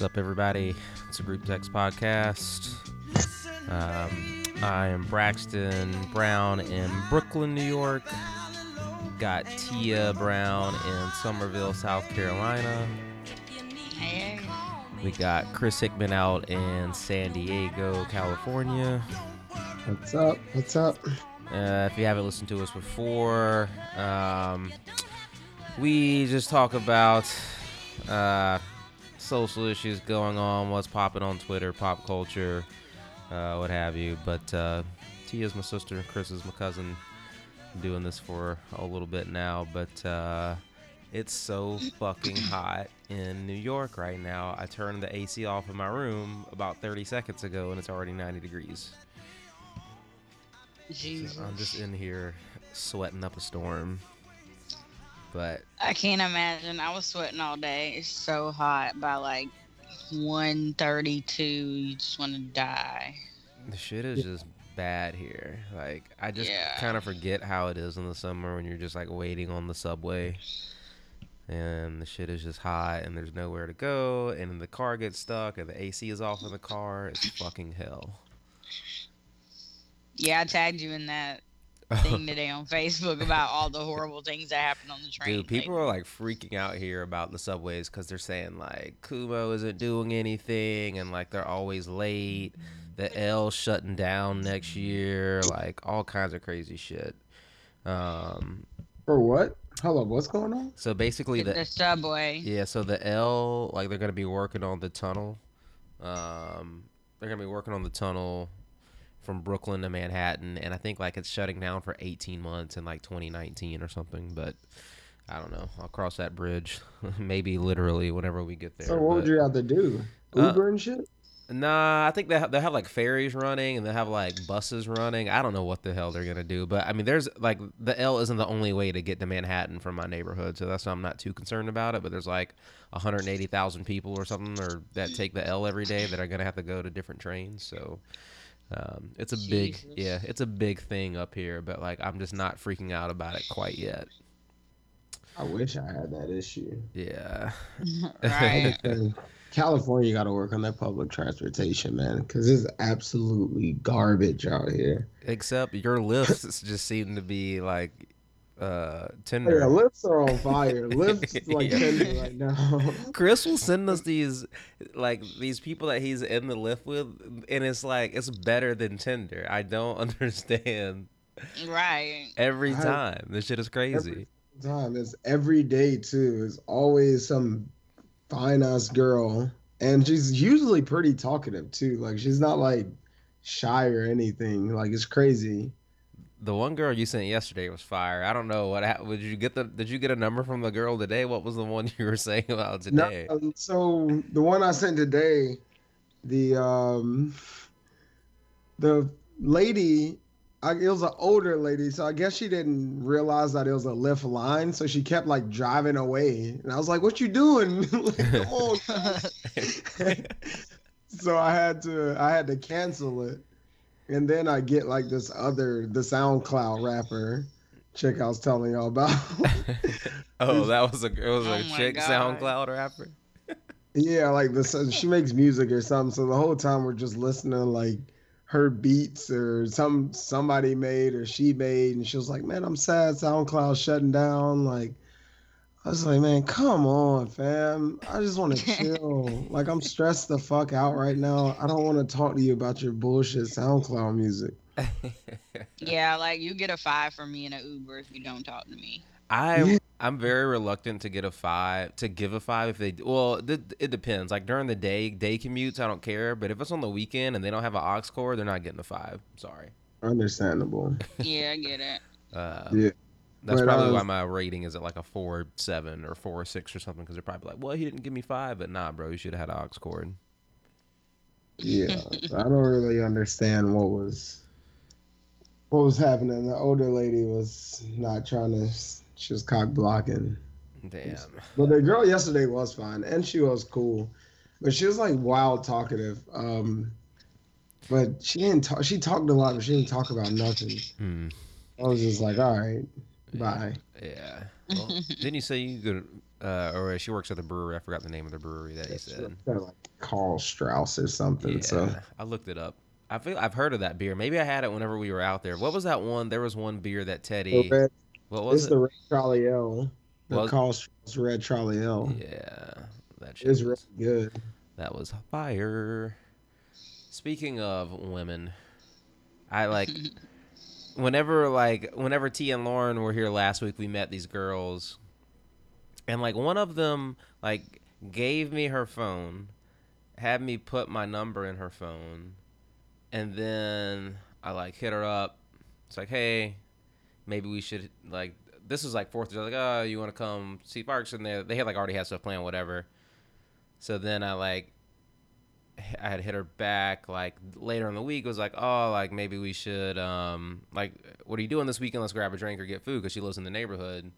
What's up, everybody? It's a Group Text podcast. Um, I am Braxton Brown in Brooklyn, New York. Got Tia Brown in Summerville, South Carolina. We got Chris Hickman out in San Diego, California. What's up? What's up? Uh, if you haven't listened to us before, um, we just talk about uh, social issues going on, what's popping on Twitter, pop culture, uh, what have you. But uh, Tia's my sister, Chris is my cousin. doing this for a little bit now, but uh, it's so fucking hot in New York right now. I turned the AC off in my room about 30 seconds ago, and it's already 90 degrees. Jesus. I'm just in here sweating up a storm. But I can't imagine. I was sweating all day. It's so hot by like 132. You just want to die. the shit is just bad here. Like I just Yeah. kind of forget how it is in the summer when you're just like waiting on the subway. And the shit is just hot and there's nowhere to go and the car gets stuck and the AC is off in the car. It's fucking hell. Yeah, I tagged you in that thing today on Facebook about all the horrible things that happen on the train. Dude, people Like, are like freaking out here about the subways because they're saying like Cuomo isn't doing anything and like they're always late. The L shutting down next year, like all kinds of crazy shit. Um, For what? Hold up, what's going on? so basically the, the subway. yeah, so the L like they're gonna be working on the tunnel. Um, they're gonna be working on the tunnel from Brooklyn to Manhattan, and I think like it's shutting down for 18 months in like 2019 or something. But I don't know. I'll cross that bridge, maybe literally whenever we get there. so what would you have to do? Uh, Uber and shit? Nah, I think they have, they have like ferries running and they have like buses running. I don't know what the hell they're gonna do, but I mean, there's like the L isn't the only way to get to Manhattan from my neighborhood, so that's why I'm not too concerned about it. But there's like 180,000 people or something, or that take the L every day that are gonna have to go to different trains. So um, it's a big, yeah, it's a big thing up here. But like, I'm just not freaking out about it quite yet. I wish I had that issue. Yeah, right. And California got to work on that public transportation, man, because it's absolutely garbage out here. except your Lyfts just seem to be like uh Tinder. yeah, Lyfts are on fire. Lyfts like Yeah. Tinder right now. Chris will send us these like these people that he's in the Lyft with and it's like it's better than Tinder. I don't understand right. every I- time. This shit is crazy. time. It's every day too. It's always some fine ass girl, and she's usually pretty talkative too. Like she's not like shy or anything. Like it's crazy. The one girl you sent yesterday was fire. I don't know what happened. Did you get the did you get a number from the girl today? What was the one you were saying about today? No, um, so the one I sent today, the um, the lady. I, it was an older lady, so I guess she didn't realize that it was a Lyft Line, so she kept like driving away, and I was like, "What you doing? like, come on!" so I had to I had to cancel it, and then I get like this other the SoundCloud rapper chick I was telling y'all about. oh, that was a it was a Oh my chick God. SoundCloud rapper. yeah, like this she makes music or something. So the whole time we're just listening to like her beats or some somebody made or she made, and she was like, "Man, I'm sad SoundCloud shutting down." Like. I was like, man, come on, fam. I just want to chill. like, I'm stressed the fuck out right now. I don't want to talk to you about your bullshit SoundCloud music. yeah, like you get a five from me in an Uber if you don't talk to me. I I'm very reluctant to get a five to give a five if they well it, it depends like during the day day commutes I don't care but if it's on the weekend and they don't have an aux cord they're not getting a five sorry Understandable. Yeah, I get it. uh, Yeah. That's But, probably uh, why my rating is at like a four seven or four six or something because they're probably like well he didn't give me five but nah bro you should have had an aux cord Yeah, I don't really understand what was what was happening. The older lady was not trying to. She was cock blocking. damn But the girl yesterday was fine, and she was cool, but she was like wild talkative. Um, but she didn't talk. She talked a lot, but she didn't talk about nothing. hmm. I was just like, all right. Bye. Yeah. Well, didn't you say you go to, uh, or she works at the brewery? I forgot the name of the brewery that you said. Like Karl Strauss or something. Yeah, So I looked it up. I feel I've heard of that beer. Maybe I had it whenever we were out there. What was that one? There was one beer that Teddy. the red, What was it's it? the Red Trolley Ale. The Was- Karl Strauss Red Trolley Ale. Yeah, that shit It's was, really good. that was fire. Speaking of women, I like whenever like whenever T and Lauren were here last week, we met these girls, and like one of them like gave me her phone, had me put my number in her phone, and then I like hit her up. It's like, hey, maybe we should like this was like Fourth of July. Like, oh, you want to come see Parks? And they they had like already had stuff planned, whatever. So then I like I had hit her back like later in the week. Was like, oh, like maybe we should um like what are you doing this weekend? Let's grab a drink or get food because she lives in the neighborhood.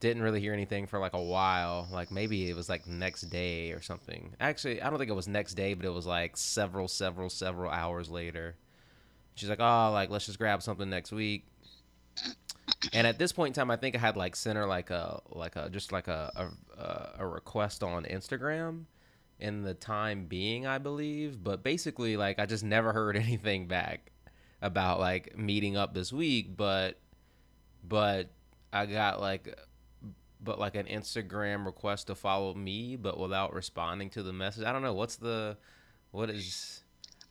Didn't really hear anything for like a while. Like maybe it was like next day or something. Actually, I don't think it was next day, but it was like several, several, several hours later. She's like, oh, like let's just grab something next week. And at this point in time, I think I had like sent her like a like a just like a a, a request on Instagram in the time being, I believe. But basically, like I just never heard anything back about like meeting up this week. But but I got like but like an Instagram request to follow me, but without responding to the message. I don't know what's the what is.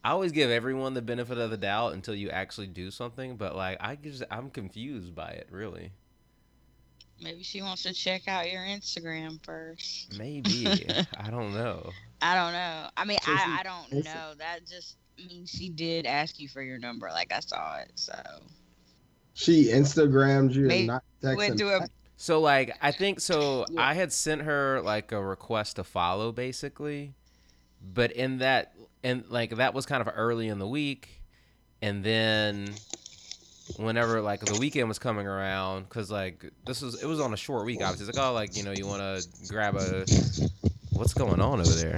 I always give everyone the benefit of the doubt until you actually do something, but like I just I'm confused by it really. Maybe she wants to check out your Instagram first. Maybe I don't know. I don't know. I mean, So she- I, I don't Insta- know. That just means she did ask you for your number. Like I saw it. So She Instagrammed you Maybe and not texted. went through a So like I think so Yeah. I had sent her like a request to follow basically. But in that and like that was kind of early in the week and then whenever like the weekend was coming around cuz like this was it was on a short week obviously it's like oh like you know you want to grab a what's going on over there?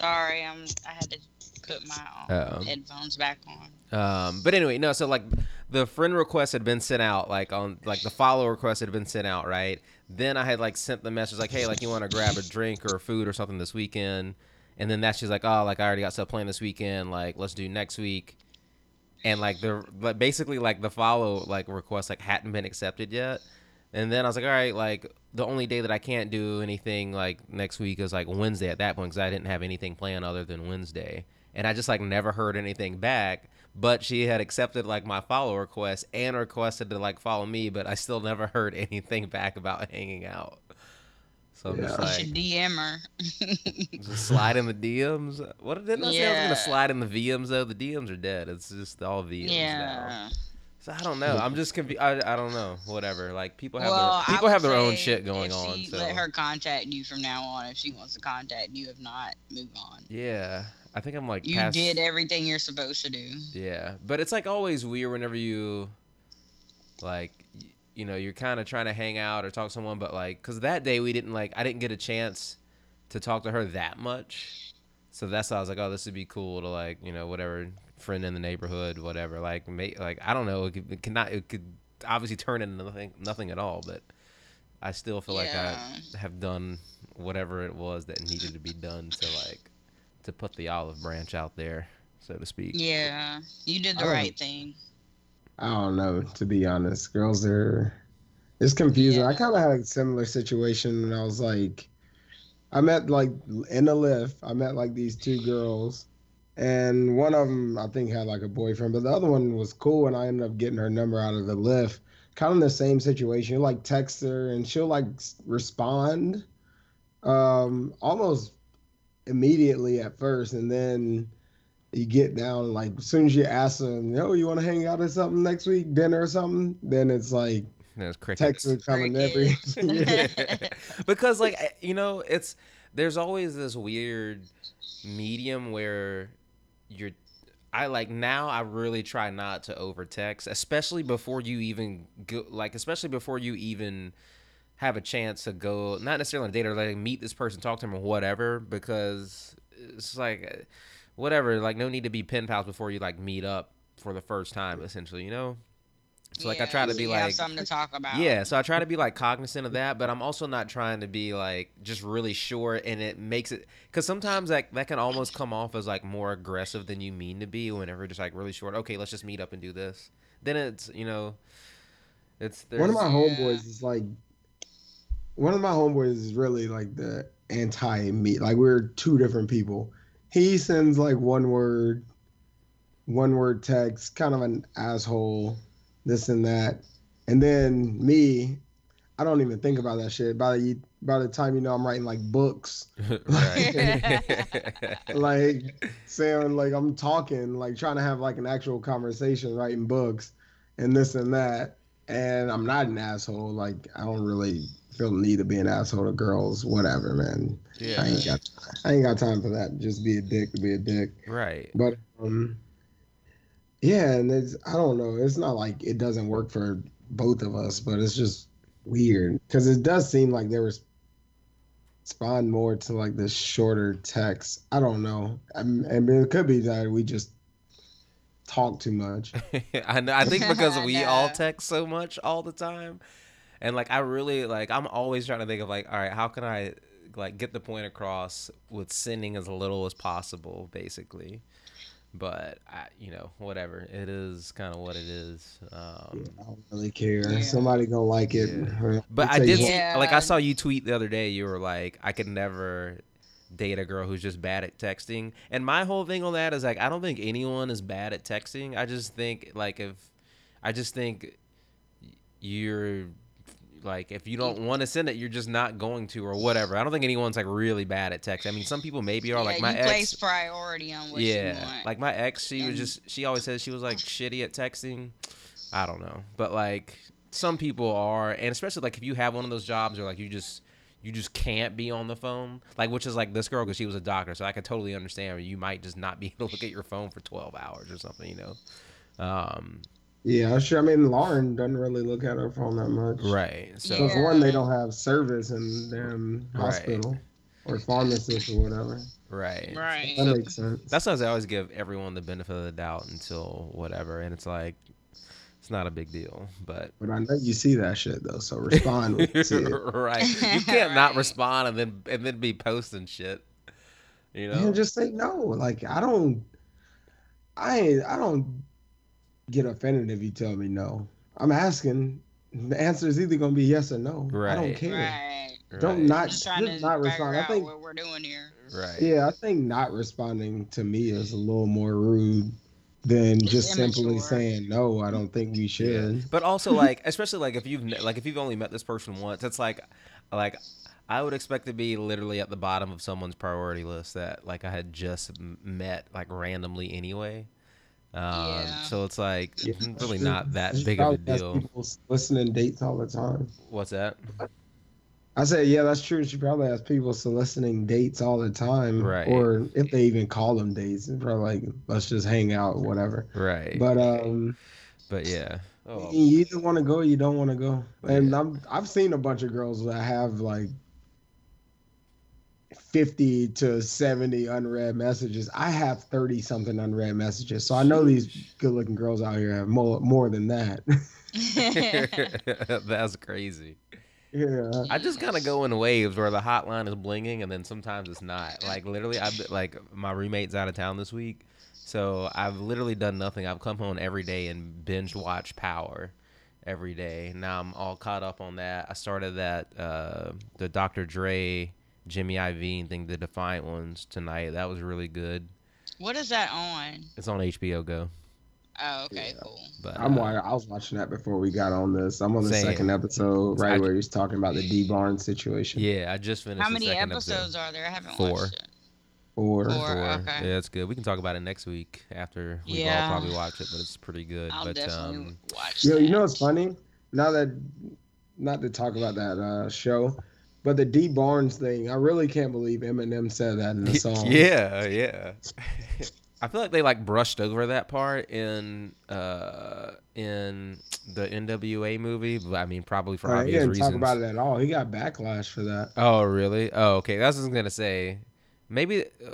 sorry. I'm. I had to put my um, Uh-oh. headphones back on. Um, but anyway, no. So like, the friend request had been sent out, like on like the follow request had been sent out, right? Then I had like sent the message like, hey, like you want to grab a drink or food or something this weekend, and then that's she's like, oh, like I already got stuff planned this weekend, like let's do next week, and like the like basically like the follow like request like hadn't been accepted yet. And then I was like, all right, like the only day that I can't do anything like next week is like Wednesday at that point because I didn't have anything planned other than Wednesday. And I just like never heard anything back. But she had accepted like my follow request and requested to like follow me, but I still never heard anything back about hanging out. So I'm just Yeah. You like, should DM her. just slide in the DMs. What didn't I say I was gonna slide in the VMs though? The DMs are dead. It's just all VMs now. So I don't know. I'm just confused. I, I don't know. Whatever. Like people have Well, their, people have their own shit going if on. She So let her contact you from now on. If she wants to contact you, if not, move on. yeah, I think I'm like You past, did everything you're supposed to do. Yeah, but it's like always weird whenever you like y- you know you're kind of trying to hang out or talk to someone, but like because that day we didn't like I didn't get a chance to talk to her that much, so that's why I was like, oh, this would be cool to like you know whatever friend in the neighborhood, whatever. Like may, like I don't know, it could, it cannot it could obviously turn into nothing nothing at all, but I still feel like I have done whatever it was that needed to be done to like to put the olive branch out there, so to speak. Yeah, you did the I right thing. I don't know, to be honest. Girls are it's confusing. I kind of had a similar situation and I was like I met like in the Lyft, I met like these two girls and one of them I think had like a boyfriend, but the other one was cool and I ended up getting her number out of the Lyft. Kind of the same situation. You like text her and she'll like respond um almost immediately at first and then you get down like as soon as you ask them, yo, you want to hang out or something next week, dinner or something, then it's like There's texts crickets. are coming every. Because like you know, it's there's always this weird medium where you're I like now I really try not to over text, especially before you even go like especially before you even have a chance to go not necessarily on a date or like meet this person, talk to them or whatever, because it's like whatever, like no need to be pen pals before you like meet up for the first time essentially, you know? So like I try to be you have like something to talk about. Yeah, so I try to be like cognizant of that, but I'm also not trying to be like just really short, and it makes it because sometimes that that can almost come off as like more aggressive than you mean to be whenever just like really short. Okay, let's just meet up and do this. Then it's you know, it's One of my Yeah. homeboys is like, one of my homeboys is really like the anti me. Like we're two different people. He sends like one word, one word text, kind of an asshole, this and that, and then me, I don't even think about that shit. By the by the time you know I'm writing like books, right. like saying like I'm talking, like trying to have like an actual conversation, writing books, and this and that. And I'm not an asshole. Like I don't really feel the need to be an asshole to girls. Whatever, man. Yeah. I ain't got I ain't got time for that. Just be a dick to be a dick. right. But um, yeah, and it's I don't know. It's not like it doesn't work for both of us, but it's just weird because it does seem like there was respond more to like the shorter text. I don't know. I mean, mean, it could be that we just talk too much. I know, I think because we all text so much all the time, and like I really like I'm always trying to think of like, all right, how can I like get the point across with sending as little as possible, basically. But I, you know, whatever it is, kind of what it is. Um, I don't really care. Yeah. Somebody gonna like it. Yeah. But I'll I tell you did see, Yeah. like I saw you tweet the other day. You were like, I could never date a girl who's just bad at texting. And my whole thing on that is like, I don't think anyone is bad at texting. I just think like if, I just think you're like if you don't want to send it, you're just not going to or whatever. I don't think anyone's like really bad at text. I mean, some people maybe are. Yeah, like my you ex, place priority on what you yeah, want. like my ex, she was just she always says she was like shitty at texting. I don't know, but like some people are, and especially like if you have one of those jobs or like you just you just can't be on the phone, like which is like this girl because she was a doctor, so I could totally understand. You might just not be able to look at your phone for twelve hours or something, you know. Um, Yeah, sure. I mean, Lauren doesn't really look at her phone that much. right. So So Yeah. for one, they don't have service in their Right. hospital or pharmacist or whatever. right. right. That So- makes sense. That's why I always give everyone the benefit of the doubt until whatever, and it's like it's not a big deal, but But I know you see that shit though, so respond when you see it. right. You can't not respond and then and then be posting shit. You know? And just say no. Like I don't, I ain't, I don't get offended if you tell me no. I'm asking. The answer is either gonna be yes or no. Right. I don't care. Right. Don't Right. not Just trying just to not figure respond. I think what we're doing here. Right. yeah, I think not responding to me is a little more rude than It's just simply saying no. I don't think we should. But also like especially like if you've ne- like if you've only met this person once, it's like like I would expect to be literally at the bottom of someone's priority list that like I had just met like randomly anyway. Um, Yeah. So it's like Yeah, mm, really not that she big of a probably has deal. People listening dates all the time. What's that? I said, yeah, that's true. She probably has people soliciting dates all the time, Right. Or if they even call them dates, it's probably like, let's just hang out, or whatever. Right. But um, But yeah. Oh. you either want to go, or you don't want to go. And Yeah. I'm I've seen a bunch of girls that have like fifty to seventy unread messages. I have thirty something unread messages, so I know these good-looking girls out here have more more than that. That's crazy. yeah. I just kind of go in waves where the hotline is blinging and then sometimes it's not. Like literally, I've like my roommate's out of town this week, so I've literally done nothing. I've come home every day and binge watch Power every day. Now I'm all caught up on that. I started that uh, the Dr. Dre, Jimmy Iovine thing, the Defiant ones tonight. That was really good. what is that on? It's on HBO Go. Oh, okay, Yeah. cool. But I'm uh, I was watching that before we got on this. I'm on the Same. second episode, right I- where he's talking about the Dee Barnes situation. yeah, I just finished. How the many second episodes Episode. are there? I haven't Four. watched it. Or Four. Four. okay. Yeah, it's good. We can talk about it next week after we've Yeah. all probably watched it, but it's pretty good. I'll but definitely um, watch Yo, that. you know what's funny? Now that not to talk about that uh, show, but the Dee Barnes thing, I really can't believe Eminem said that in the song. yeah, yeah. I feel like they like brushed over that part in uh in the NWA movie, but I mean probably for Right, he obvious didn't reasons. talk about it at all. He got backlash for that. Oh, really? Oh, okay. That's what I was gonna say. Maybe uh,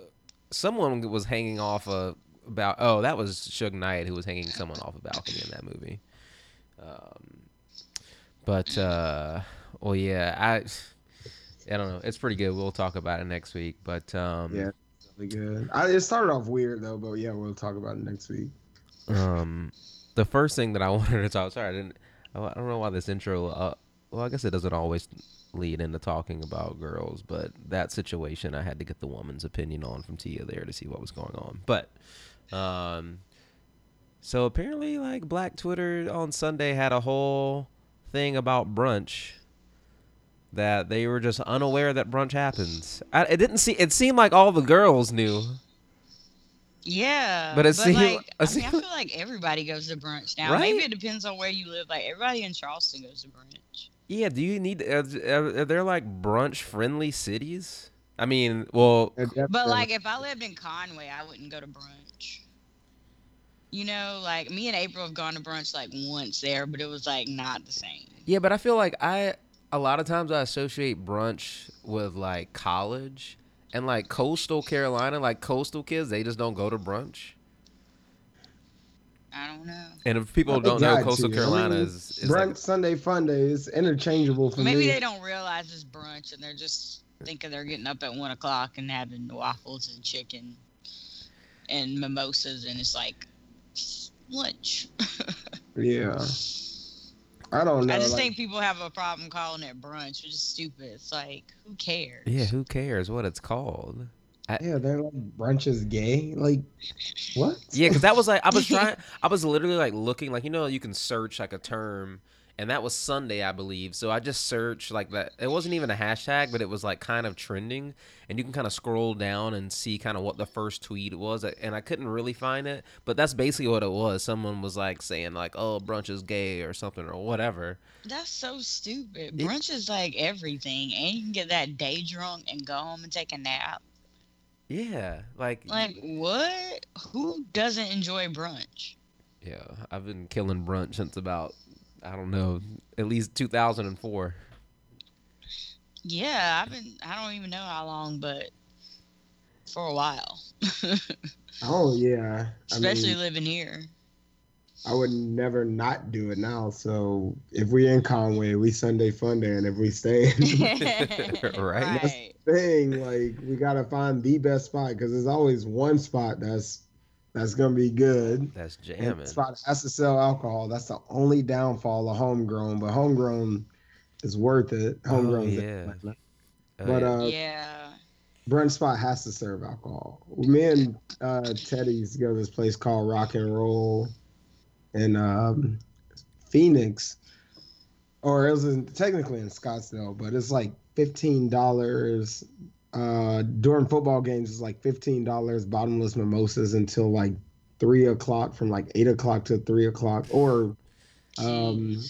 someone was hanging off a about. Oh, that was Suge Knight who was hanging someone off a balcony in that movie. Um, but uh, well, yeah, I I don't know. It's pretty good. We'll talk about it next week. But um, Yeah. Really good. I, it started off weird though, but yeah, we'll talk about it next week. Um, the first thing that I wanted to talk. Sorry, I didn't. I don't know why this intro. Uh, well, I guess it doesn't always lead into talking about girls, but that situation I had to get the woman's opinion on from Tia there to see what was going on. But, um, so apparently, like Black Twitter on Sunday had a whole thing about brunch. That they were just unaware that brunch happens. I, it didn't see. It seemed like all the girls knew. Yeah, But it seemed- like, it I, mean, I feel like everybody goes to brunch now. Right? Maybe it depends on where you live. Like everybody in Charleston goes to brunch. Yeah, do you need? Are, are there like brunch friendly cities? I mean, well, But like, if I lived in Conway, I wouldn't go to brunch. You know, like me and April have gone to brunch like once there, but it was like not the same. yeah, but I feel like I a lot of times I associate brunch with like college and like coastal Carolina, like coastal kids, they just don't go to brunch. I don't know. And if people don't know, got coastal to. I Carolina mean, is, is brunch like, Sunday fun day is interchangeable for Maybe me. Maybe they don't realize it's brunch and they're just thinking they're getting up at one o'clock and having waffles and chicken and mimosas, and it's like lunch. Yeah. I don't know. I just like- think people have a problem calling it brunch, which is stupid. It's like, who cares? yeah, who cares what it's called? yeah, they're like brunch is gay. Like what? Yeah, because that was like I was trying. I was literally like looking, like you know, you can search like a term, and that was Sunday, I believe. So I just searched like that. It wasn't even a hashtag, but it was like kind of trending, and you can kind of scroll down and see kind of what the first tweet was, and I couldn't really find it, but that's basically what it was. Someone was like saying like, "Oh, brunch is gay" or something or whatever. That's so stupid. It- Brunch is like everything, and you can get that day drunk and go home and take a nap. Yeah, like Like what? Who doesn't enjoy brunch? yeah, I've been killing brunch since about I don't know, at least 2004. Yeah, I've been. I don't even know how long, but for a while. Oh yeah. I Especially mean, living here. I would never not do it now. So if we in Conway, we Sunday fun day, and if we stay in Right. right. thing, like we gotta find the best spot because there's always one spot that's that's gonna be good. That's And jamming. the spot has to sell alcohol. That's the only downfall of homegrown, but homegrown is worth it. Homegrown, yeah. Oh, But uh, yeah. brunch spot has to serve alcohol. Me and uh, Teddy used to go to this place called Rock and Roll in um, Phoenix, or it was in, technically in Scottsdale, but it's like fifteen dollars. Uh, during football games, it's like fifteen dollars bottomless mimosas until like three o'clock, from like eight o'clock to three o'clock, or um,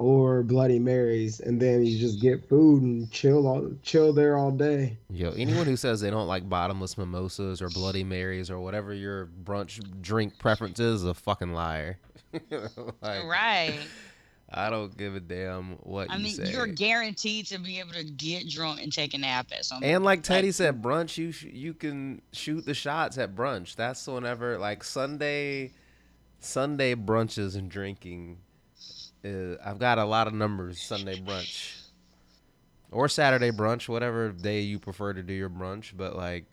or Bloody Marys, and then you just get food and chill all, chill there all day. Yo, anyone who says they don't like bottomless mimosas or Bloody Marys or whatever your brunch drink preference is, is a fucking liar. like, right. I don't give a damn what I you mean, say. you're guaranteed to be able to get drunk and take a nap at some and like Teddy like- said, brunch you sh- you can shoot the shots at brunch. That's whenever like Sunday, Sunday brunches and drinking. Uh, I've got a lot of numbers Sunday brunch, or Saturday brunch, whatever day you prefer to do your brunch. But like,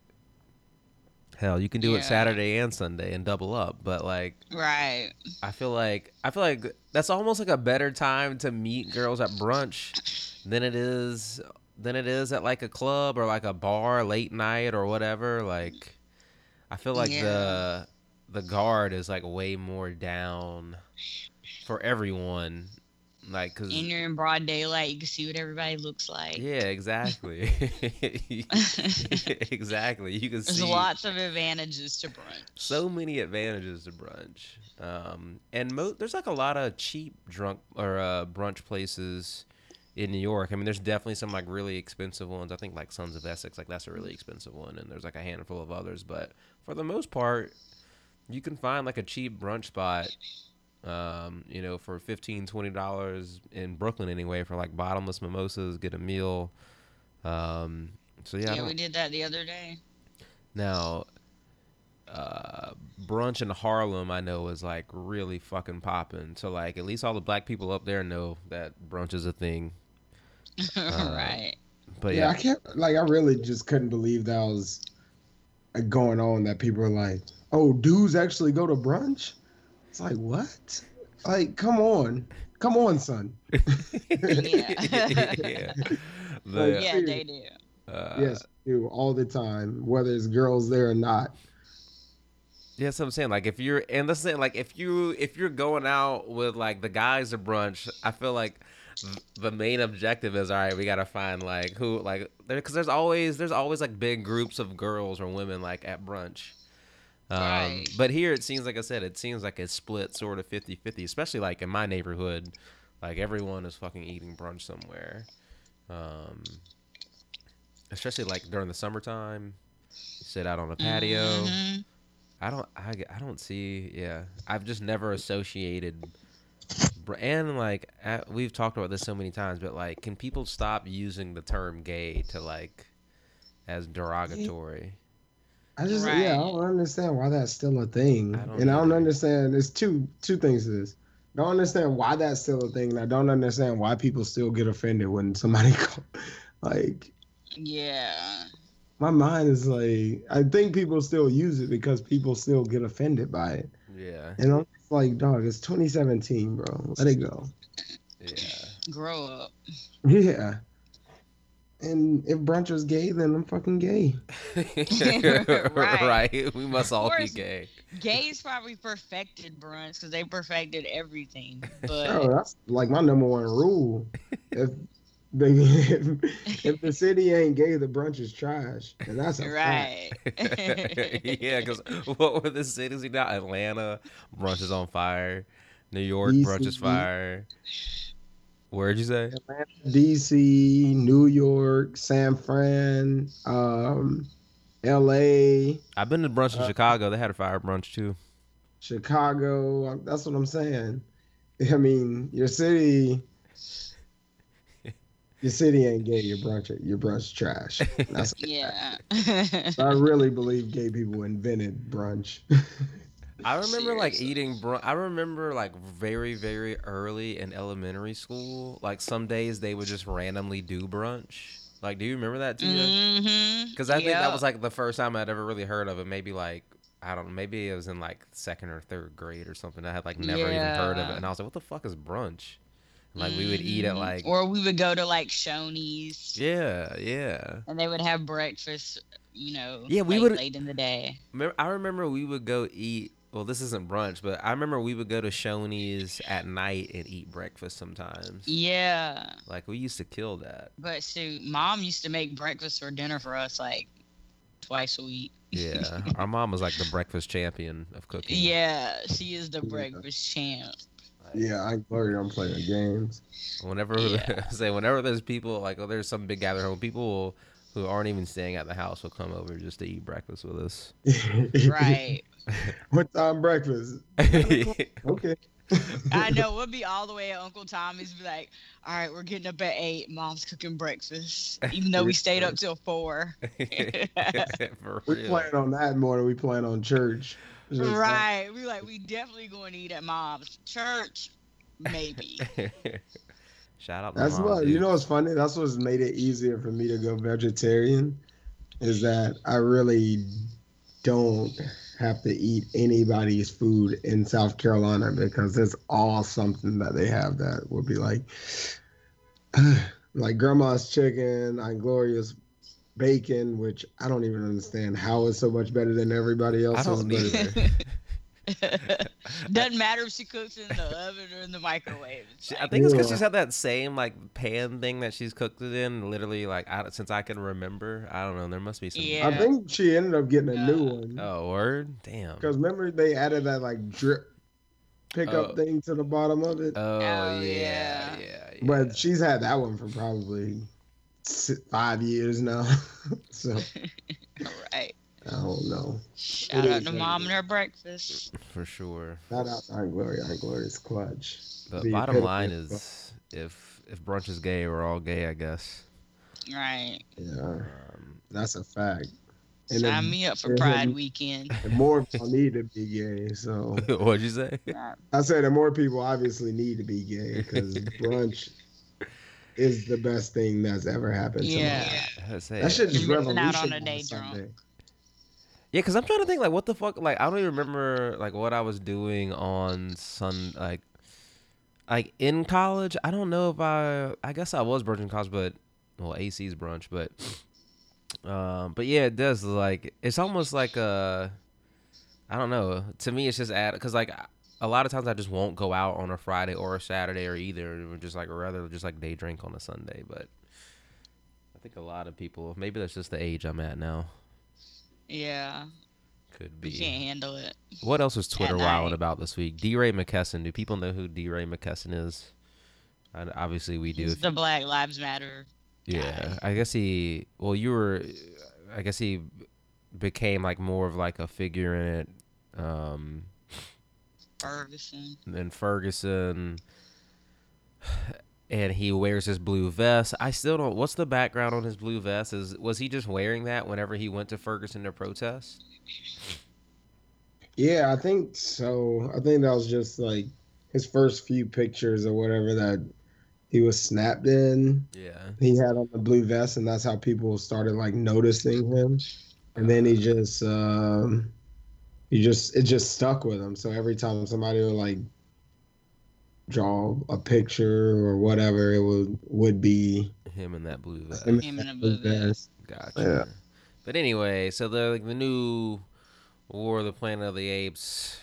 hell, you can do it Saturday and Sunday and double up. But like, Right. I feel like I feel like that's almost like a better time to meet girls at brunch than it is than it is at like a club or like a bar late night or whatever. Like I feel like the the guard is like way more down for everyone. Like cuz And you're in broad daylight, you can see what everybody looks like. yeah, exactly. exactly. You can There's see lots of advantages to brunch. so many advantages to brunch. Um, and mo- there's like a lot of cheap drunk or uh, brunch places in New York. I mean, there's definitely some like really expensive ones. I think like Sons of Essex, like that's a really expensive one, and there's like a handful of others. But for the most part, you can find like a cheap brunch spot. Um, you know, for 15 dollars in Brooklyn anyway, for like bottomless mimosas, get a meal. Um, so yeah, yeah, we did that the other day. now, uh, brunch in Harlem, I know is like really fucking popping. So like at least all the black people up there know that brunch is a thing. right. But yeah, yeah, I can't like I really just couldn't believe that was uh, going on that people were like, "Oh, dudes actually go to brunch?" It's like, "What?" Like, come on. Come on, son. Yeah. yeah. The, yeah, they do. uh, yes, do all the time, whether it's girls there or not. Yeah, that's what I'm saying. Like if you're and that's the thing, like if you if you're going out with like the guys to brunch, I feel like the main objective is all right. We gotta find like who like there because there's always there's always like big groups of girls or women like at brunch. Um, Right. But here it seems like I said, it seems like it's split sort of 50-50, especially like in my neighborhood, like everyone is fucking eating brunch somewhere. Um, especially like during the summertime, sit out on a patio. Mhm. I don't I, I don't see yeah I've just never associated and like at, we've talked about this so many times but like can people stop using the term gay to like as derogatory I just Right. yeah, I don't understand why that's still a thing. I don't and I don't either. understand there's two two things to this. I don't understand why that's still a thing, and I don't understand why people still get offended when somebody call, like Yeah. my mind is like I think people still use it because people still get offended by it. yeah And I'm just like, dog, it's 2017, bro. Let it go. yeah Grow up. Yeah. And if brunch was gay, then I'm fucking gay. Right. right we must all be course. gay Gays probably perfected brunch because they perfected everything. Oh, that's like my number one rule. if the if, if the city ain't gay, the brunch is trash, and that's a fact. right. yeah because what were the cities you know Atlanta brunch is on fire New York brunch is fire where'd you say Atlanta, DC, New York, San Fran, um, L.A., I've been to brunch in Uh, Chicago they had a fire brunch too Chicago. That's what I'm saying. I mean, your city. Your city ain't gay. Your brunch, your brunch trash. That's yeah. I really believe gay people invented brunch. I remember like eating brunch. I remember like very, very early in elementary school. Like some days they would just randomly do brunch. Like, do you remember that, Tia? mm-hmm. Because I think that was like the first time I'd ever really heard of it. Maybe like I don't know. Maybe it was in like second or third grade or something. I had like never even heard of it, and I was like, "What the fuck is brunch?" And, like we would eat at Mhm. like or we would go to like Shoney's yeah, yeah. and they would have breakfast, you know, Yeah, we late, would- late in the day. I remember we would go eat. Well, this isn't brunch, but I remember we would go to Shoney's at night and eat breakfast sometimes. Yeah. Like we used to kill that. But shoot, mom used to make breakfast or dinner for us like twice a week. Yeah, our mom was like the breakfast champion of cooking. Yeah, she is the breakfast champ. yeah, I glory on playing games. Whenever Yeah. say whenever there's people like oh there's some big gathering home, people will, who aren't even staying at the house will come over just to eat breakfast with us. Right. what time breakfast? Okay. I know. We'll be all the way at Uncle Tommy's. Be like, all right, we're getting up at eight. Mom's cooking breakfast, even though we stayed up till four. We real. plan on that more than we plan on church. Just like- right. We like we definitely going to eat at Mom's church, maybe. Shout out to That's mom, what dude. you know. What's funny? That's what's made it easier for me to go vegetarian. Is that I really don't have to eat anybody's food in South Carolina because it's all something that they have that would be like, like grandma's chicken, Aunt Gloria's bacon, which I don't even understand how it's so much better than everybody I else's. don't but it's- either. Doesn't matter if she cooks in the oven or in the microwave. It's She- I think it's because she's had that same like pan thing that she's cooked it in. Literally, like I, since I can remember, I don't know. There must be some. Yeah. I think she ended up getting a new Yeah. one. Oh, word! Damn. Because remember they added that like drip pickup Oh. thing to the bottom of it. Oh, Oh, yeah, yeah. yeah, yeah. But she's had that one for probably five years now. so right. I don't know. Shout It out is to mom and her breakfast. for sure. Shout out to Aunt Gloria. Aunt Gloria's clutch. The The bottom line is, if if brunch is gay, we're all gay, I guess. Right. Yeah, Um, that's a fact. And Sign then- me up for Pride then- weekend. and more people need to be gay. So What'd you say? I said that more people obviously need to be gay because brunch is the best thing that's ever happened to Yeah. me. I say That shit just You're out on a revolutionized day drunk. Yeah, because I'm trying to think like what the fuck like I don't even remember like what I was doing on Sun like like in college. I don't know if I I guess I was brunching in college, but well AC's brunch, but um but yeah, it does like it's almost like uh I don't know. To me, it's just add because like a lot of times I just won't go out on a Friday or a Saturday or either. It would just like rather just like day drink on a Sunday, but. I think a lot of people, maybe that's just the age I'm at now. Yeah, Could we be. can't handle it. What else was Twitter wilding about this week? DeRay McKesson. Do people know who DeRay McKesson is? I, obviously, we do. He's If- the Black Lives Matter. yeah, I guess he. Well, you were. I guess he became like more of like a figure in it. Um, Ferguson. than Ferguson. And he wears his blue vest. I still don't. What's the background on his blue vest? Is was he just wearing that whenever he went to Ferguson to protest? Yeah, I think so. I think that was just like his first few pictures or whatever that he was snapped in. Yeah. He had on the blue vest, and that's how people started like noticing him. And then he just, um, he just, it just stuck with him. So every time somebody would like draw a picture or whatever, it would would be Him in that blue vest. him Him in a blue vest. Gotcha. Yeah. But anyway, so the like, the new War of the Planet of the Apes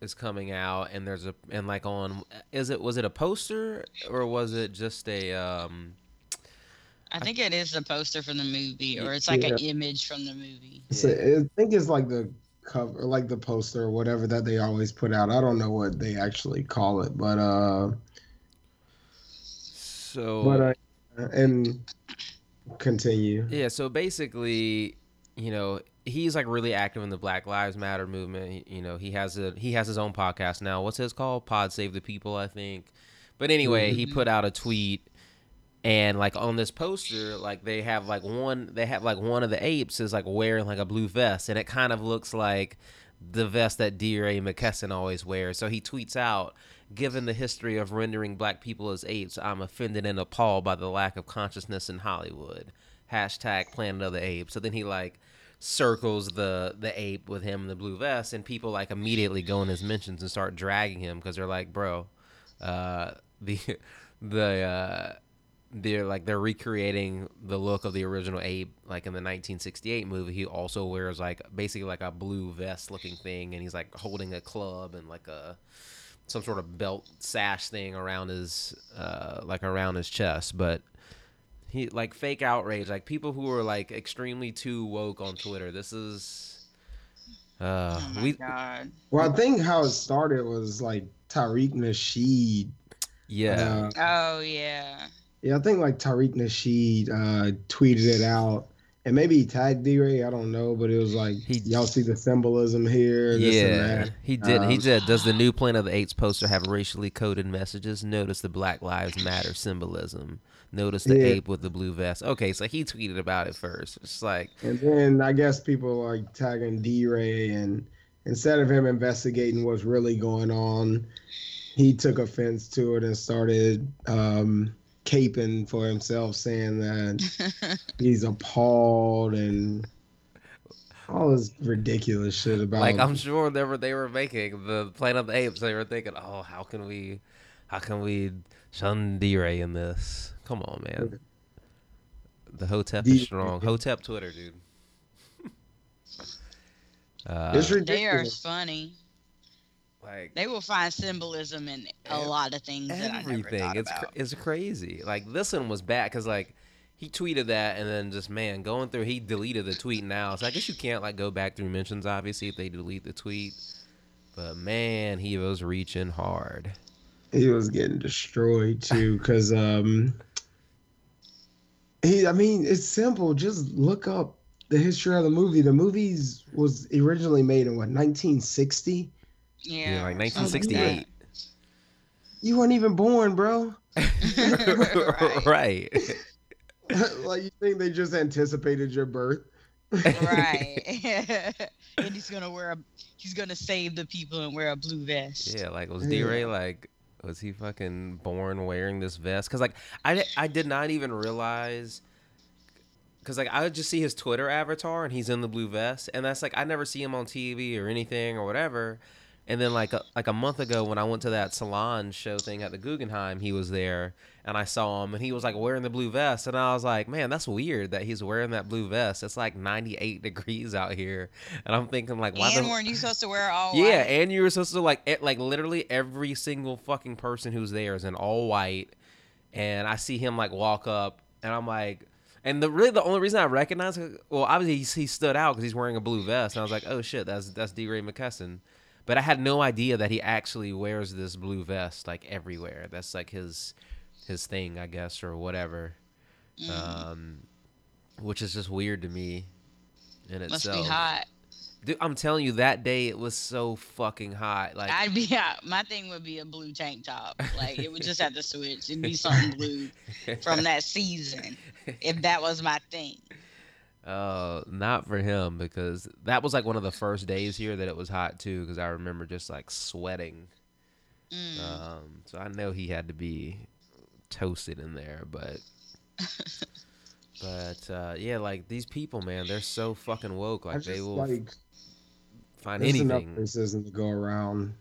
is coming out, and there's a and like on is it was it a poster or was it just a um I think it is a poster from the movie, or it's like an image from the movie. So I think it's like the cover, like the poster or whatever that they always put out. I don't know what they actually call it, but uh, so but uh, and continue. yeah, so basically, you know, he's like really active in the Black Lives Matter movement. You know, he has a he has his own podcast now. What's his called? Pod Save the People, I think. But anyway, he Mhm. put out a tweet and like on this poster like they have like one they have like one of the apes is like wearing like a blue vest and it kind of looks like the vest that DeRay McKesson always wears. So he tweets out, given the history of rendering black people as apes, I'm offended and appalled by the lack of consciousness in Hollywood. Hashtag Planet of the Apes. So then he like circles the the ape with him in the blue vest and people like immediately go in his mentions and start dragging him because they're like, bro, uh the the uh they're like they're recreating the look of the original ape like in the 1968 movie he also wears like basically like a blue vest looking thing and he's like holding a club and like a some sort of belt sash thing around his uh like around his chest but he like fake outrage like people who are like extremely too woke on twitter this is uh oh my we god. Well, I think how it started was like Tariq Nasheed. yeah Uh, Oh yeah. Yeah, I think like Tariq Nasheed uh, tweeted it out. And maybe he tagged DeRay, I don't know, but it was like, He- y'all see the symbolism here, this and Yeah, that. he did. he Um, said, "Does the new Planet of the Apes poster have racially coded messages? Notice the Black Lives Matter symbolism. Notice the Yeah. ape with the blue vest." Okay, so he tweeted about it first. It's like, And then I guess people are like tagging DeRay, and instead of him investigating what's really going on, he took offense to it and started um, caping for himself, saying that he's appalled and all this ridiculous shit about. like I'm sure they were they were making the Planet of the Apes. They were thinking, "Oh, how can we, how can we shun DeRay in this? Come on, man." The Hotep is DeRay. strong. Hotep Twitter, dude. uh, it's They are ridiculous. funny. Like They will find symbolism in a lot of things that I never everything. thought It's cr- it's crazy. Like this one was bad because like he tweeted that and then just man going through. He deleted the tweet now, so I guess you can't like go back through mentions obviously if they delete the tweet. But man, he was reaching hard. he was getting destroyed too because um he i mean it's simple just look up the history of the movie the movies was originally made in what 1960 Yeah, Yeah, like or something 1968. you weren't even born bro Right. right. like you think they just anticipated your birth right. and he's gonna wear a. He's gonna save the people and wear a blue vest. Yeah, like was DeRay Yeah. like was he fucking born wearing this vest? Because like I I did not even realize. Because like I would just see his Twitter avatar and he's in the blue vest, and that's like I never see him on TV or anything or whatever. And then like a, like a month ago when I went to that salon show thing at the Guggenheim, he was there and I saw him and he was like wearing the blue vest and I was like, man, that's weird that he's wearing that blue vest. It's like 98 degrees out here, and I'm thinking like, why and the weren't you supposed to wear all yeah, white? and you were supposed to like it, like literally every single fucking person who's there is in all white, and I see him like walk up, and I'm like, and the really the only reason I recognize, well, obviously he, he stood out because he's wearing a blue vest, and I was like, oh shit, that's that's DeRay McKesson, but I had no idea that he actually wears this blue vest like everywhere. That's like his his thing, I guess, or whatever, Mm, um, which is just weird to me. In must itself. be hot. Dude, I'm telling you, that day it was so fucking hot. Like, I'd be out. My thing would be a blue tank top. Like it would just have to switch. It'd be something blue from that season. If that was my thing. Uh, not for him because that was like one of the first days here that it was hot too. Because I remember just like sweating. Mm. Um, so I know he had to be toasted in there, but. But uh, yeah, like these people, man, they're so fucking woke. I Like they will like find there's enough anything. racism to go around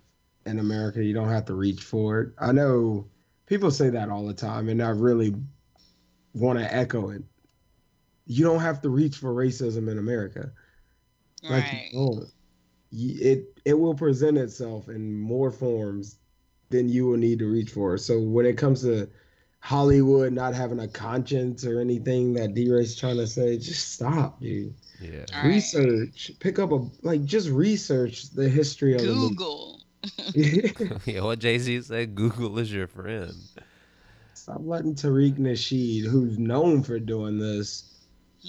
in America. You don't have to reach for it. I know people say that all the time, and I really want to echo it. You don't have to reach for racism in America. Like right. you don't. It it will present itself in more forms than you will need to reach for. So when it comes to Hollywood not having a conscience or anything that DeRay's trying to say, just stop, dude. Yeah. All right. Research. Pick up a like just research the history of Google. yeah. What Jay Z said, Google is your friend. Stop letting Tariq Nasheed, who's known for doing this, He's a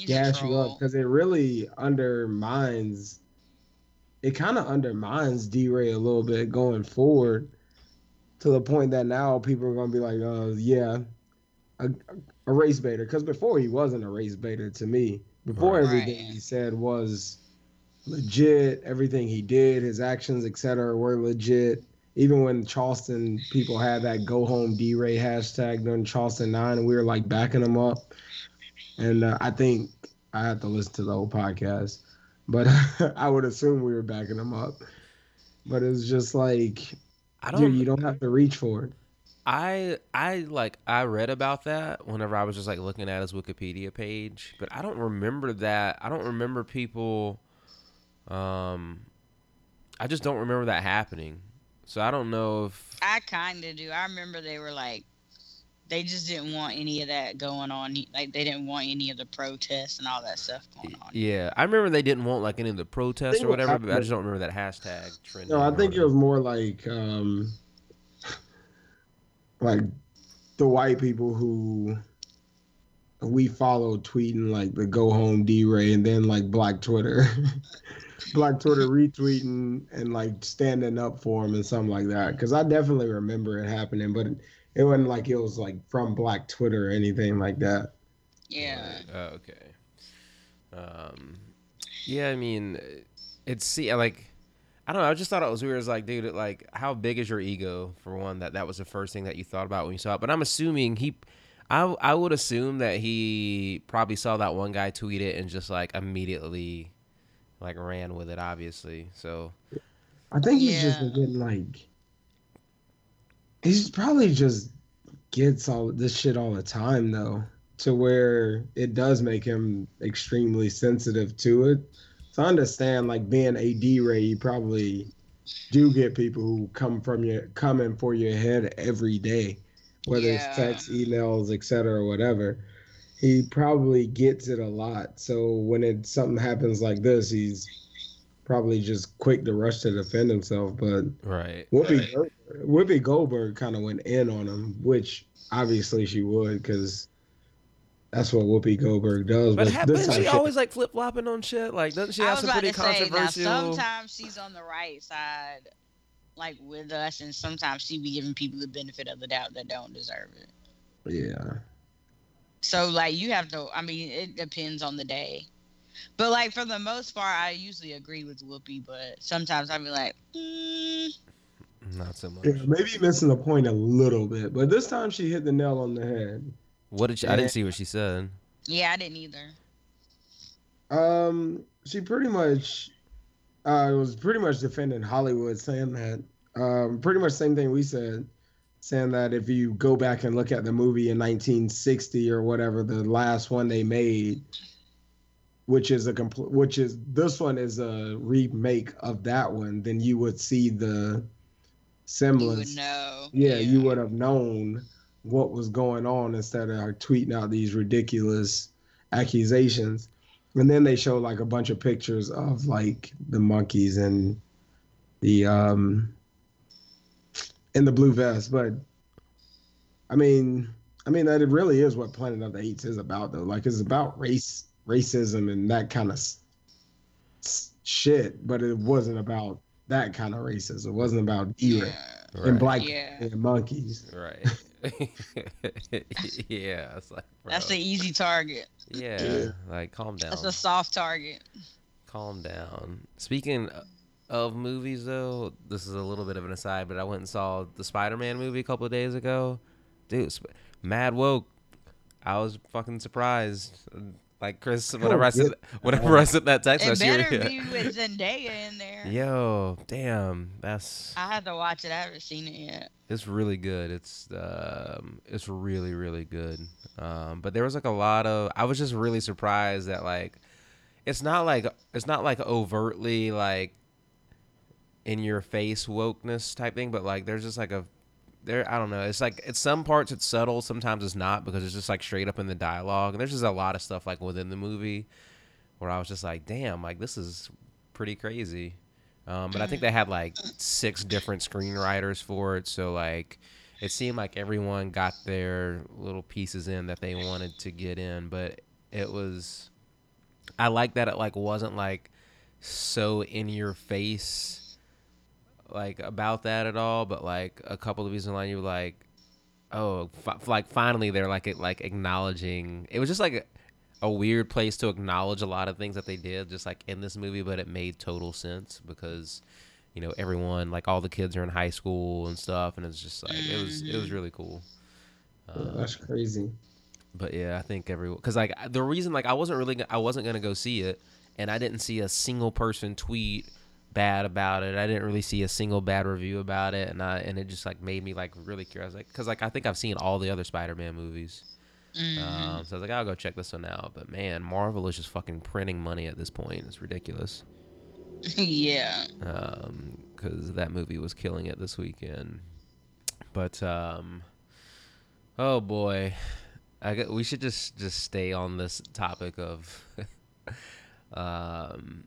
gas you up because it really undermines it kind of undermines DeRay a little bit going forward to the point that now people are going to be like, uh, yeah, a, a race baiter. Because before he wasn't a race baiter to me. Before Right. everything he said was legit, everything he did, his actions, etc., were legit. Even when Charleston people had that "Go Home DeRay" hashtag during Charleston Nine, and we were like backing them up. And uh, I think I have to listen to the whole podcast, but I would assume we were backing him up. But it's just like, I don't. dude, you don't have to reach for it. I I like I read about that whenever I was just like looking at his Wikipedia page, but I don't remember that. I don't remember people um I just don't remember that happening. So I don't know if I kind of do. I remember they were like, they just didn't want any of that going on. Like they didn't want any of the protests and all that stuff going on. yeah, I remember they didn't want like any of the protests or whatever, but I just don't remember that hashtag trend. No, I think it was more like, um, like the white people who we followed tweeting like the "Go Home DeRay" and then like Black Twitter, Black Twitter retweeting and like standing up for him and something like that. Because I definitely remember it happening, but it, it wasn't like it was like from Black Twitter or anything like that. Yeah. Oh, okay. Um, yeah, I mean, it's see, like, I don't know. I just thought it was weird. It's like, dude, like, how big is your ego for one? That that was the first thing that you thought about when you saw it. But I'm assuming he, I I would assume that he probably saw that one guy tweet it and just like immediately, like, ran with it. Obviously, so I think he's just Yeah. been getting like he's probably just gets all this shit all the time though, to where it does make him extremely sensitive to it. So I understand like being a DeRay, you probably do get people who come from your coming for your head every day, whether Yeah. it's text, emails, etc., or whatever. He probably gets it a lot. So when it something happens like this, he's probably just quick to rush to defend himself. But right. Whoopi, Goldberg, Whoopi Goldberg kind of went in on him, which obviously she would because that's what Whoopi Goldberg does. But this happens she shit- always like flip flopping on shit? Like, doesn't she I have was some about pretty to say now. controversial? Sometimes she's on the right side, like with us, and sometimes she be giving people the benefit of the doubt that don't deserve it. yeah, So like you have to. I mean, it depends on the day. But like for the most part, I usually agree with Whoopi, but sometimes I'd be like, mm, Not so much. Yeah, maybe missing the point a little bit, but this time she hit the nail on the head. What did she, I didn't see what she said. yeah, I didn't either. Um, she pretty much uh was pretty much defending Hollywood, saying that um pretty much same thing we said, saying that if you go back and look at the movie in 1960 or whatever, the last one they made, which is a complete, which is this one is a remake of that one, then you would see the You would semblance. know. yeah, you would have known what was going on instead of tweeting out these ridiculous accusations. And then they show like a bunch of pictures of like the monkeys and the um in the blue vest. But I mean, I mean that it really is what Planet of the Apes is about though. Like it's about race, racism, and that kind of s- s- shit. But it wasn't about that kind of racism. It wasn't about Yeah. era Right. and black Yeah. and monkeys. Right. yeah, it's like bro. That's the easy target. yeah, Yeah. like calm down. That's a soft target. Calm down. Speaking of movies, though, this is a little bit of an aside, but I went and saw the Spider-Man movie a couple of days ago. Dude, Sp- mad woke. I was fucking surprised. Like Chris, whenever I sent, whenever I sent that text, I It was better here. be with Zendaya in there. Yo, damn, that's I had to watch it. I haven't seen it yet. it's really good. It's um, it's really really good. Um, but there was like a lot of. I was just really surprised that like, it's not like it's not like overtly like in your face wokeness type thing, but like there's just like a there. I don't know. It's like it's some parts it's subtle, sometimes it's not because it's just like straight up in the dialogue. And there's just a lot of stuff like within the movie where I was just like, damn, like this is pretty crazy. Um, but I think they had like six different screenwriters for it, so like it seemed like everyone got their little pieces in that they wanted to get in. But it was, I like that it like wasn't like so in your face, like about that at all. But like a couple of reasons why you were like, oh, fi- like finally they're like it like acknowledging. It was just like. A, a weird place to acknowledge a lot of things that they did just like in this movie but it made total sense because you know everyone like all the kids are in high school and stuff and it's just like it was it was really cool uh, That's crazy. but yeah i think everyone because like the reason like i wasn't really i wasn't gonna go see it and i didn't see a single person tweet bad about it i didn't really see a single bad review about it and i and it just like made me like really curious like because like i think i've seen all the other spider-man movies Mhm. um, so I was like, I'll go check this one out. But man, Marvel is just fucking printing money at this point. It's ridiculous. yeah. Um, Because that movie was killing it this weekend. But um, oh boy, I got, we should just just stay on this topic of um.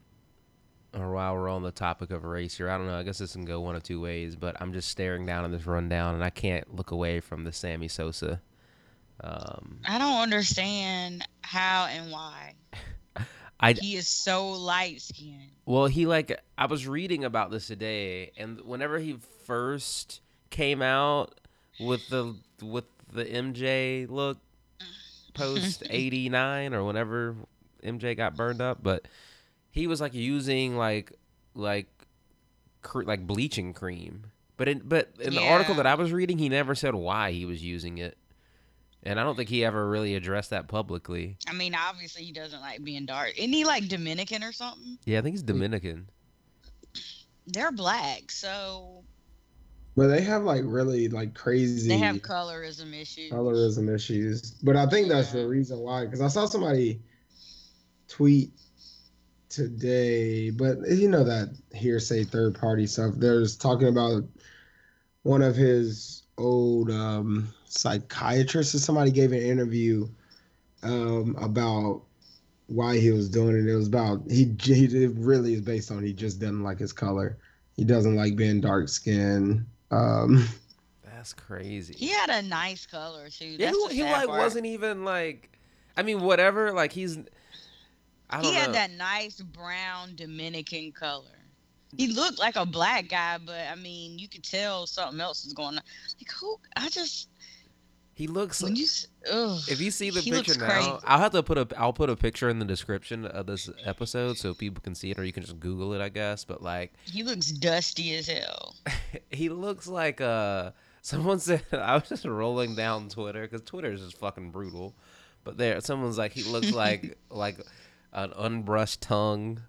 Or while we're on the topic of race here, I don't know. I guess this can go one of two ways, but I'm just staring down at this rundown, and I can't look away from the Sammy Sosa. Um, I don't understand how and why. I, He is so light skinned. Well, he like I was reading about this today, and whenever he first came out with the with the MJ look post eighty nine or whenever MJ got burned up, but he was like using like like cr- like bleaching cream. But in but in the article that I was reading, he never said why he was using it, and I don't think he ever really addressed that publicly. I mean, obviously he doesn't like being dark. Isn't he like Dominican or something? Yeah, I think he's Dominican. They're black, so But they have like really like crazy they have colorism issues. colorism issues. But I think that's the reason why. Because I saw somebody tweet today, but you know that hearsay third party stuff. There's talking about one of his old um, psychiatrists or somebody gave an interview um, about why he was doing it. It was about he, he it really is based on he just doesn't like his color. He doesn't like being dark skinned. Um, That's crazy. He had a nice color too. Yeah, he, he like part. wasn't even like. I mean, whatever. Like he's. He know. had that nice brown Dominican color. He looked like a black guy, but I mean, you could tell something else is going on. Like who? I just He looks. When you, ugh, If you see the picture now, crazy. I'll have to put a I'll put a picture in the description of this episode so people can see it, or you can just Google it, I guess. But like, he looks dusty as hell. he looks like uh someone said I was just rolling down Twitter because Twitter is just fucking brutal. But there, someone's like he looks like like an unbrushed tongue.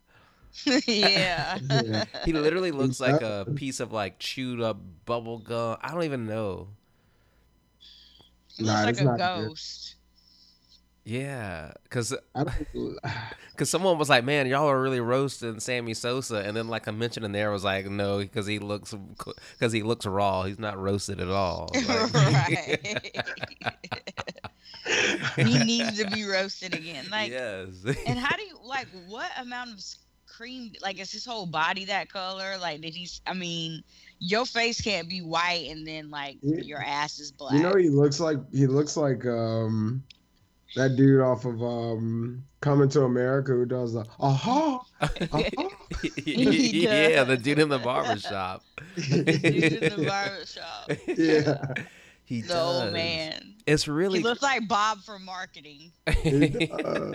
yeah. Yeah. He literally looks He like a piece of like chewed up bubble gum. I don't even know. He looks Nah, like a not good. ghost. Yeah, because Cause someone was like, "Man, y'all are really roasting Sammy Sosa," and then like a mention in there was like, "No, because he looks, because he looks raw. He's not roasted at all." Like- right. he needs to be roasted again. Like, yes. and how do you like? What amount of cream? Like, is his whole body that color? Like, did he? I mean, your face can't be white and then like Yeah. your ass is black. you know, he looks like he looks like um that dude off of um Coming to America who does the aha. aha. He yeah, the dude in the barber shop. Dude in the barber shop. yeah, He The does. old man. It's really. He looks like Bob from marketing. he does.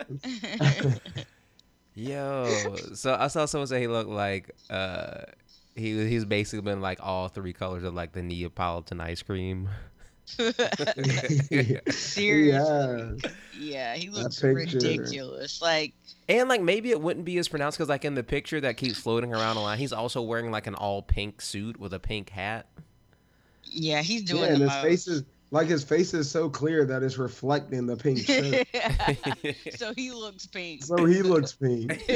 Yo, so I saw someone say he looked like uh he he's basically been like all three colors of like the Neapolitan ice cream. Seriously. Yeah. Yeah, he looks ridiculous. Like, And like maybe it wouldn't be as pronounced because like in the picture that keeps floating around a lot, he's also wearing like an all pink suit with a pink hat. Yeah, he's doing yeah, and the his most. face is like his face is so clear that it's reflecting the pink shirt. so he looks pink. so he looks pink.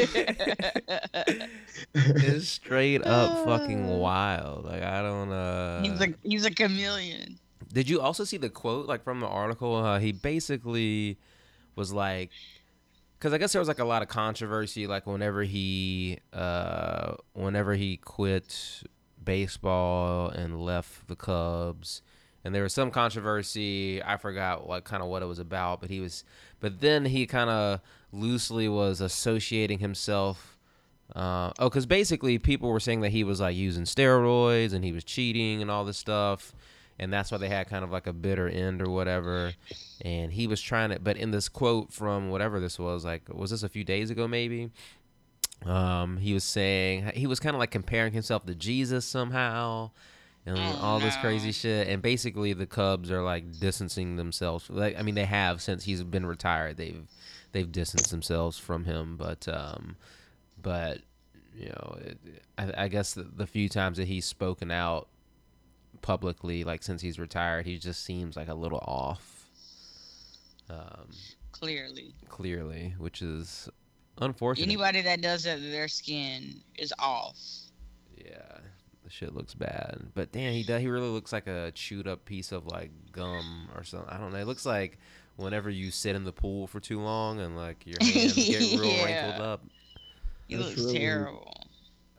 it's straight up fucking wild. Like I don't uh he's a he's a chameleon. Did you also see the quote like from the article? Uh, he basically was like, because I guess there was like a lot of controversy, like whenever he, uh, whenever he quit baseball and left the Cubs, and there was some controversy. I forgot what kind of what it was about, but he was, but then he kind of loosely was associating himself. Uh, oh, because basically people were saying that he was like using steroids and he was cheating and all this stuff and that's why they had kind of like a bitter end or whatever. And he was trying to, but in this quote from whatever this was, like, was this a few days ago maybe? Um, he was saying he was kind of like comparing himself to Jesus somehow, and Oh, all this crazy shit. And basically, the Cubs are like distancing themselves. Like, I mean, they have since he's been retired. They've they've distanced themselves from him, but um, but you know, it, I, I guess the, the few times that he's spoken out publicly, like since he's retired, he just seems like a little off. Um, Clearly, clearly, which is unfortunate. anybody that does that their skin is off. Yeah, the shit looks bad. But damn, he does. He really looks like a chewed up piece of like gum or something. I don't know. It looks like whenever you sit in the pool for too long and like your hands get real Yeah. wrinkled up. He That's looks really- terrible.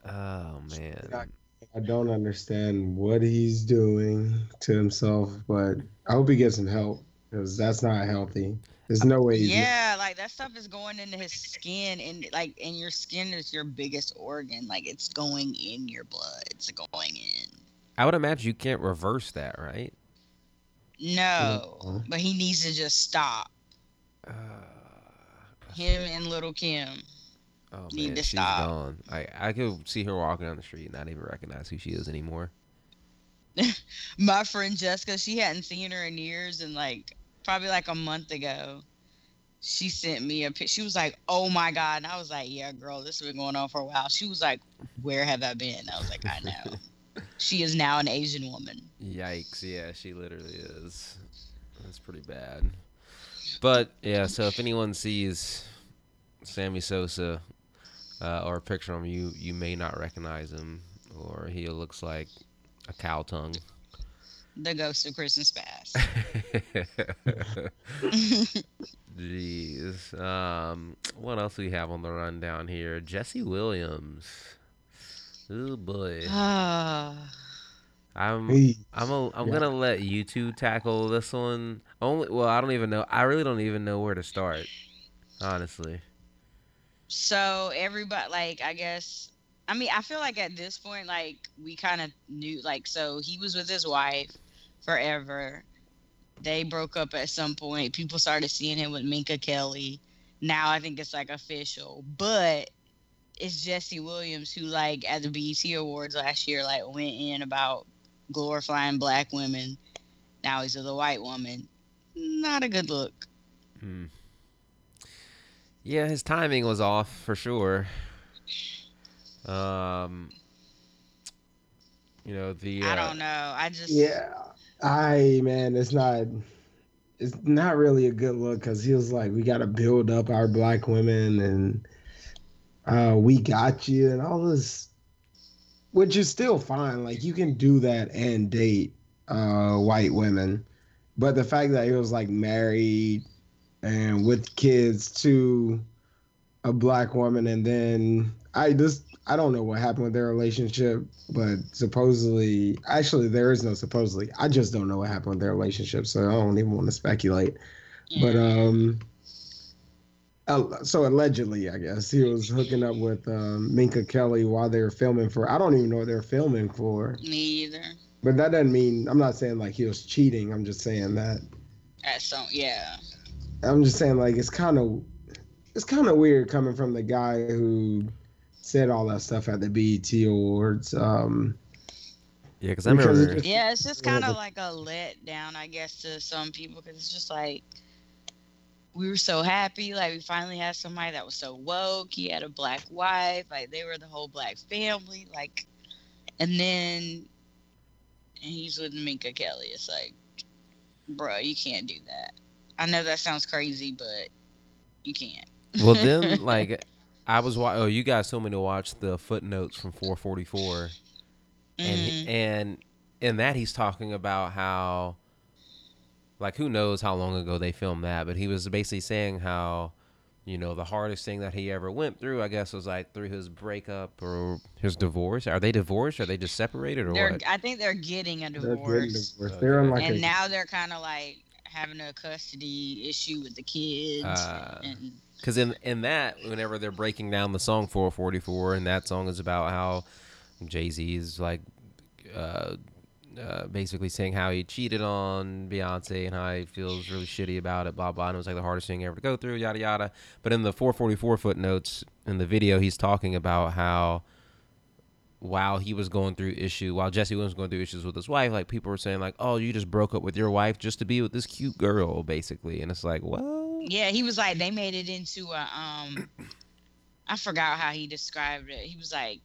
Oh man. I don't understand what he's doing to himself, but I hope he gets some help because that's not healthy. There's no way. He's Yeah, like that stuff is going into his skin, and like, and your skin is your biggest organ. Like, it's going in your blood. It's going in. I would imagine you can't reverse that, right? No, Mhm. but he needs to just stop. Uh, Him and little Kim. oh Need man, to she's stop. gone. I I could see her walking down the street and not even recognize who she is anymore. My friend Jessica, she hadn't seen her in years, and like probably like a month ago, she sent me a pic. She was like, "Oh my god!" And I was like, "Yeah, girl, this has been going on for a while." She was like, "Where have I been?" I was like, "I know." she is now an Asian woman. Yikes! Yeah, she literally is. That's pretty bad. But yeah, so if anyone sees Sammy Sosa uh, or a picture of him, you you may not recognize him, or he looks like a cow tongue. The ghost of Christmas past. Jeez. Um, what else we have on the rundown here? Jesse Williams. Oh boy. Ah. I'm Hey, I'm a, I'm Yeah. gonna let you two tackle this one. Only well, I don't even know. I really don't even know where to start. Honestly. So everybody, like, I guess, I mean, I feel like at this point, like, we kind of knew, like, so he was with his wife forever. They broke up at some point. People started seeing him with Minka Kelly. Now I think it's like official, but it's Jesse Williams who like at the BET Awards last year like went in about glorifying black women. Now he's with a white woman. Not a good look. Hmm. Yeah, his timing was off for sure. Um, you know the. I uh, don't know. I just Yeah, I man, it's not. It's not really a good look because he was like, we got to build up our black women and uh, we got you and all this, which is still fine. Like you can do that and date uh, white women, but the fact that he was like married and with kids to a black woman, and then I just I don't know what happened with their relationship, but supposedly, actually, there is no supposedly. I just don't know what happened with their relationship, so I don't even want to speculate. But um, so allegedly, I guess he was hooking up with um, Minka Kelly while they were filming for. I don't even know what they're filming for. me either. But that doesn't mean I'm not saying like he was cheating. I'm just saying that At some yeah. I'm just saying like it's kind of it's kind of weird coming from the guy who said all that stuff at the BET Awards. Um, Yeah, because I Because it remember. just- Yeah, it's just kind of like a letdown, I guess, to some people because it's just like we were so happy, like we finally had somebody that was so woke. He had a black wife, like they were the whole black family, like, and then and he's with Minka Kelly. It's like, bro, you can't do that. I know that sounds crazy, but you can't. well, then like I was wa- oh you guys told me to watch the footnotes from 444, and he- and in that he's talking about how like who knows how long ago they filmed that, but he was basically saying how you know the hardest thing that he ever went through, I guess, was like through his breakup or his divorce. Are they divorced? Are they just separated or they're, what? I think they're getting a they're getting divorce. They're in like and a, now they're kind of like having a custody issue with the kids Uh, and Because in in that, whenever they're breaking down the song 444, and that song is about how Jay Z is like, uh, uh, basically saying how he cheated on Beyonce and how he feels really shitty about it, blah blah. And it was like the hardest thing ever to go through, yada yada. But in the 444 footnotes in the video, he's talking about how while he was going through issue, while Jesse Williams was going through issues with his wife, like people were saying like, "Oh, you just broke up with your wife just to be with this cute girl," basically. And it's like, well, yeah he was like they made it into a um i forgot how he described it he was like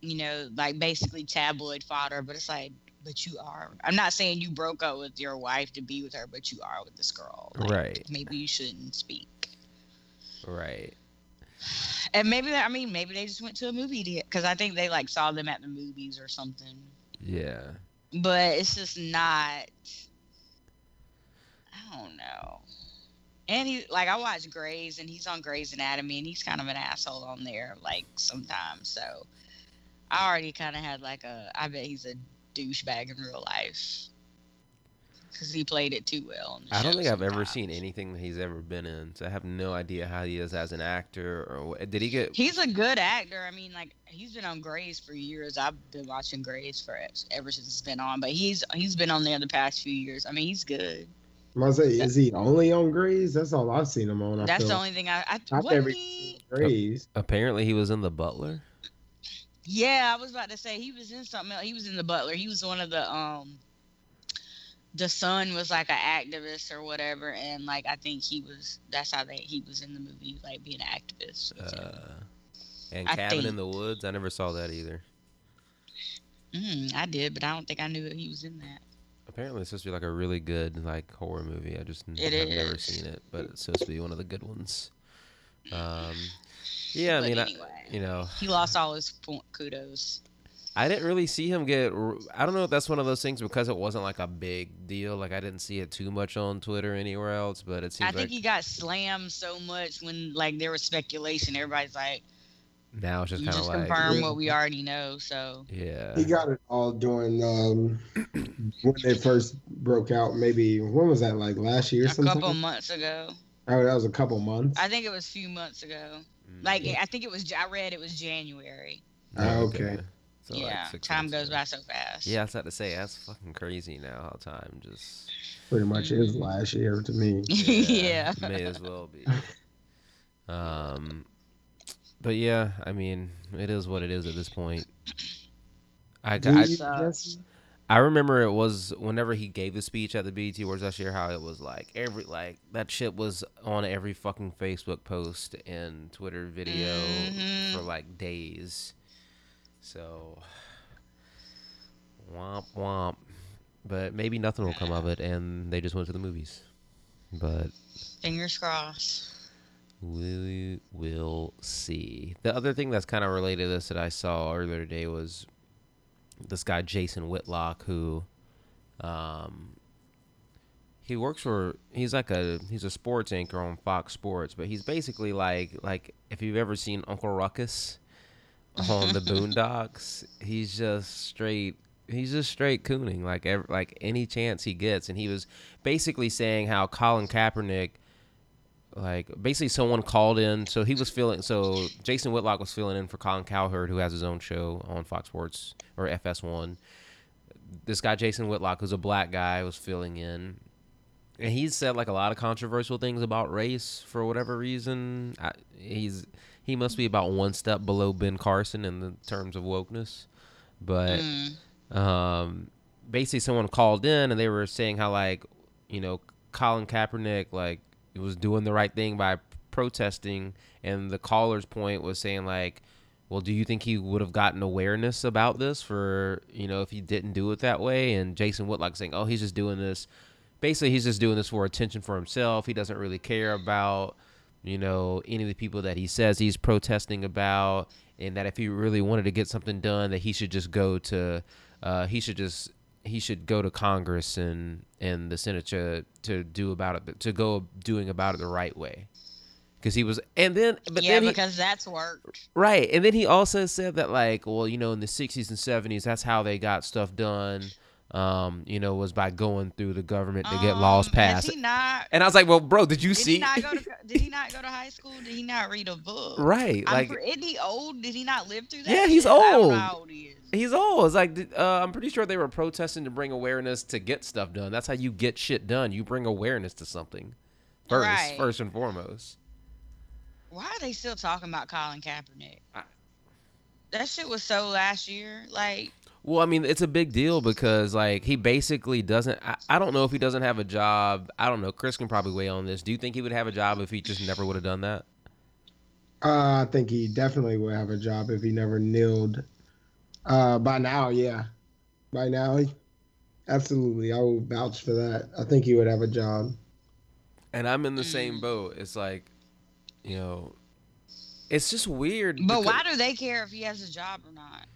you know like basically tabloid fodder but it's like but you are i'm not saying you broke up with your wife to be with her but you are with this girl Like, Right. maybe you shouldn't speak right. and maybe they- i mean maybe they just went to a movie because i think they like saw them at the movies or something Yeah. but it's just not I don't know. And he like I watch Grey's and he's on Grey's Anatomy and he's kind of an asshole on there like sometimes. So I already kind of had like a I bet he's a douchebag in real life because he played it too well. I don't think I've ever seen anything that he's ever been in, so I have no idea how he is as an actor or what. Did he get? He's a good actor. I mean, like he's been on Grey's for years. I've been watching Grey's for ever since it's been on. But he's he's been on there the past few years. I mean, he's good. I say, is he only on Grey's? That's all I've seen him on. I That's feel. the only thing I. I I've wasn't never he- seen Apparently, he was in The Butler. Yeah, I was about to say he was in something else. He was in the Butler. He was one of the um. The son was like an activist or whatever, and like I think he was. That's how they he was in the movie, like being an activist. with. Uh, and I Cabin in the Woods. I never saw that either. Mm, I did, but I don't think I knew that he was in that. Apparently, it's supposed to be like a really good like horror movie. I just It have never seen it, but it's supposed to be one of the good ones. Um, yeah, I But mean, I, you know, he lost all his kudos. I didn't really see him get. I don't know if that's one of those things because it wasn't like a big deal. Like I didn't see it too much on Twitter or anywhere else, but it seems I like think he got slammed so much when like there was speculation. Everybody's like, now it's just kind of like confirm what we already know." So yeah. He got it all during um, when they first broke out. Maybe when was that? Like last year? a sometime? couple months ago, Oh, that was a couple months. I think it was a few months ago. Mm. Like I think it was. I read it was January. Oh, okay. So yeah, six time months goes ago. by so fast. Yeah, I was about to say that's fucking crazy now. How time just Pretty much is last year to me. yeah. may as well be. Um, but yeah, I mean, it is what it is at this point. I, I, you, sucks. Jesse? I remember it was whenever he gave the speech at the BET Awards last year, how it was like every like that shit was on every fucking Facebook post and Twitter video Mhm. for like days. So womp womp. But maybe nothing will come of it, and they just went to the movies. But Fingers crossed. We will see. The other thing that's kind of related to this that I saw earlier today was this guy Jason Whitlock, who, um, he works for. He's like a he's a sports anchor on Fox Sports, but he's basically like like if you've ever seen Uncle Ruckus on the Boondocks, he's just straight. He's just straight cooning like ev like any chance he gets, and he was basically saying how Colin Kaepernick like basically someone called in. So he was feeling so jason whitlock was filling in for colin cowherd who has his own show on fox sports or fs1 this guy jason whitlock who's a black guy was filling in. And he said like a lot of controversial things about race for whatever reason. I, he's he must be about one step below ben carson in the terms of wokeness. But Mm. um, basically someone called in and they were saying how like you know Colin Kaepernick like was doing the right thing by protesting and the caller's point was saying like well do you think he would have gotten awareness about this for you know if he didn't do it that way? And Jason Whitlock saying oh he's just doing this basically he's just doing this for attention for himself. He doesn't really care about you know any of the people that he says he's protesting about and that if he really wanted to get something done that he should just go to uh, he should just he should go to Congress and and the Senate to to do about it to go doing about it the right way because he was and then but yeah, then he, because that's worked. right and then he also said that like well you know in the 60s and 70s that's how they got stuff done um you know was by going through the government to get laws Um, has passed He not, and I was like well bro did you did see he not go to? Did he not go to high school? Did he not read a book? right I'm like isn't he old? Did he not live through that? Yeah, he's shit? I don't know old. old he. He's old. It's like uh, I'm pretty sure they were protesting to bring awareness to get stuff done. That's how you get shit done. You bring awareness to something first, Right. first and foremost. Why are they still talking about Colin Kaepernick? I- that shit was so last year. Like, Well, I mean, it's a big deal because like he basically doesn't. I, I don't know if he doesn't have a job. I don't know. Chris can probably weigh on this. Do you think he would have a job if he just never would have done that? Uh, I think he definitely would have a job if he never kneeled. Uh, by now, yeah. By now, he, absolutely. I will vouch for that. I think he would have a job. And I'm in the same boat. It's like, you know, it's just weird. but because- why do they care if he has a job or not?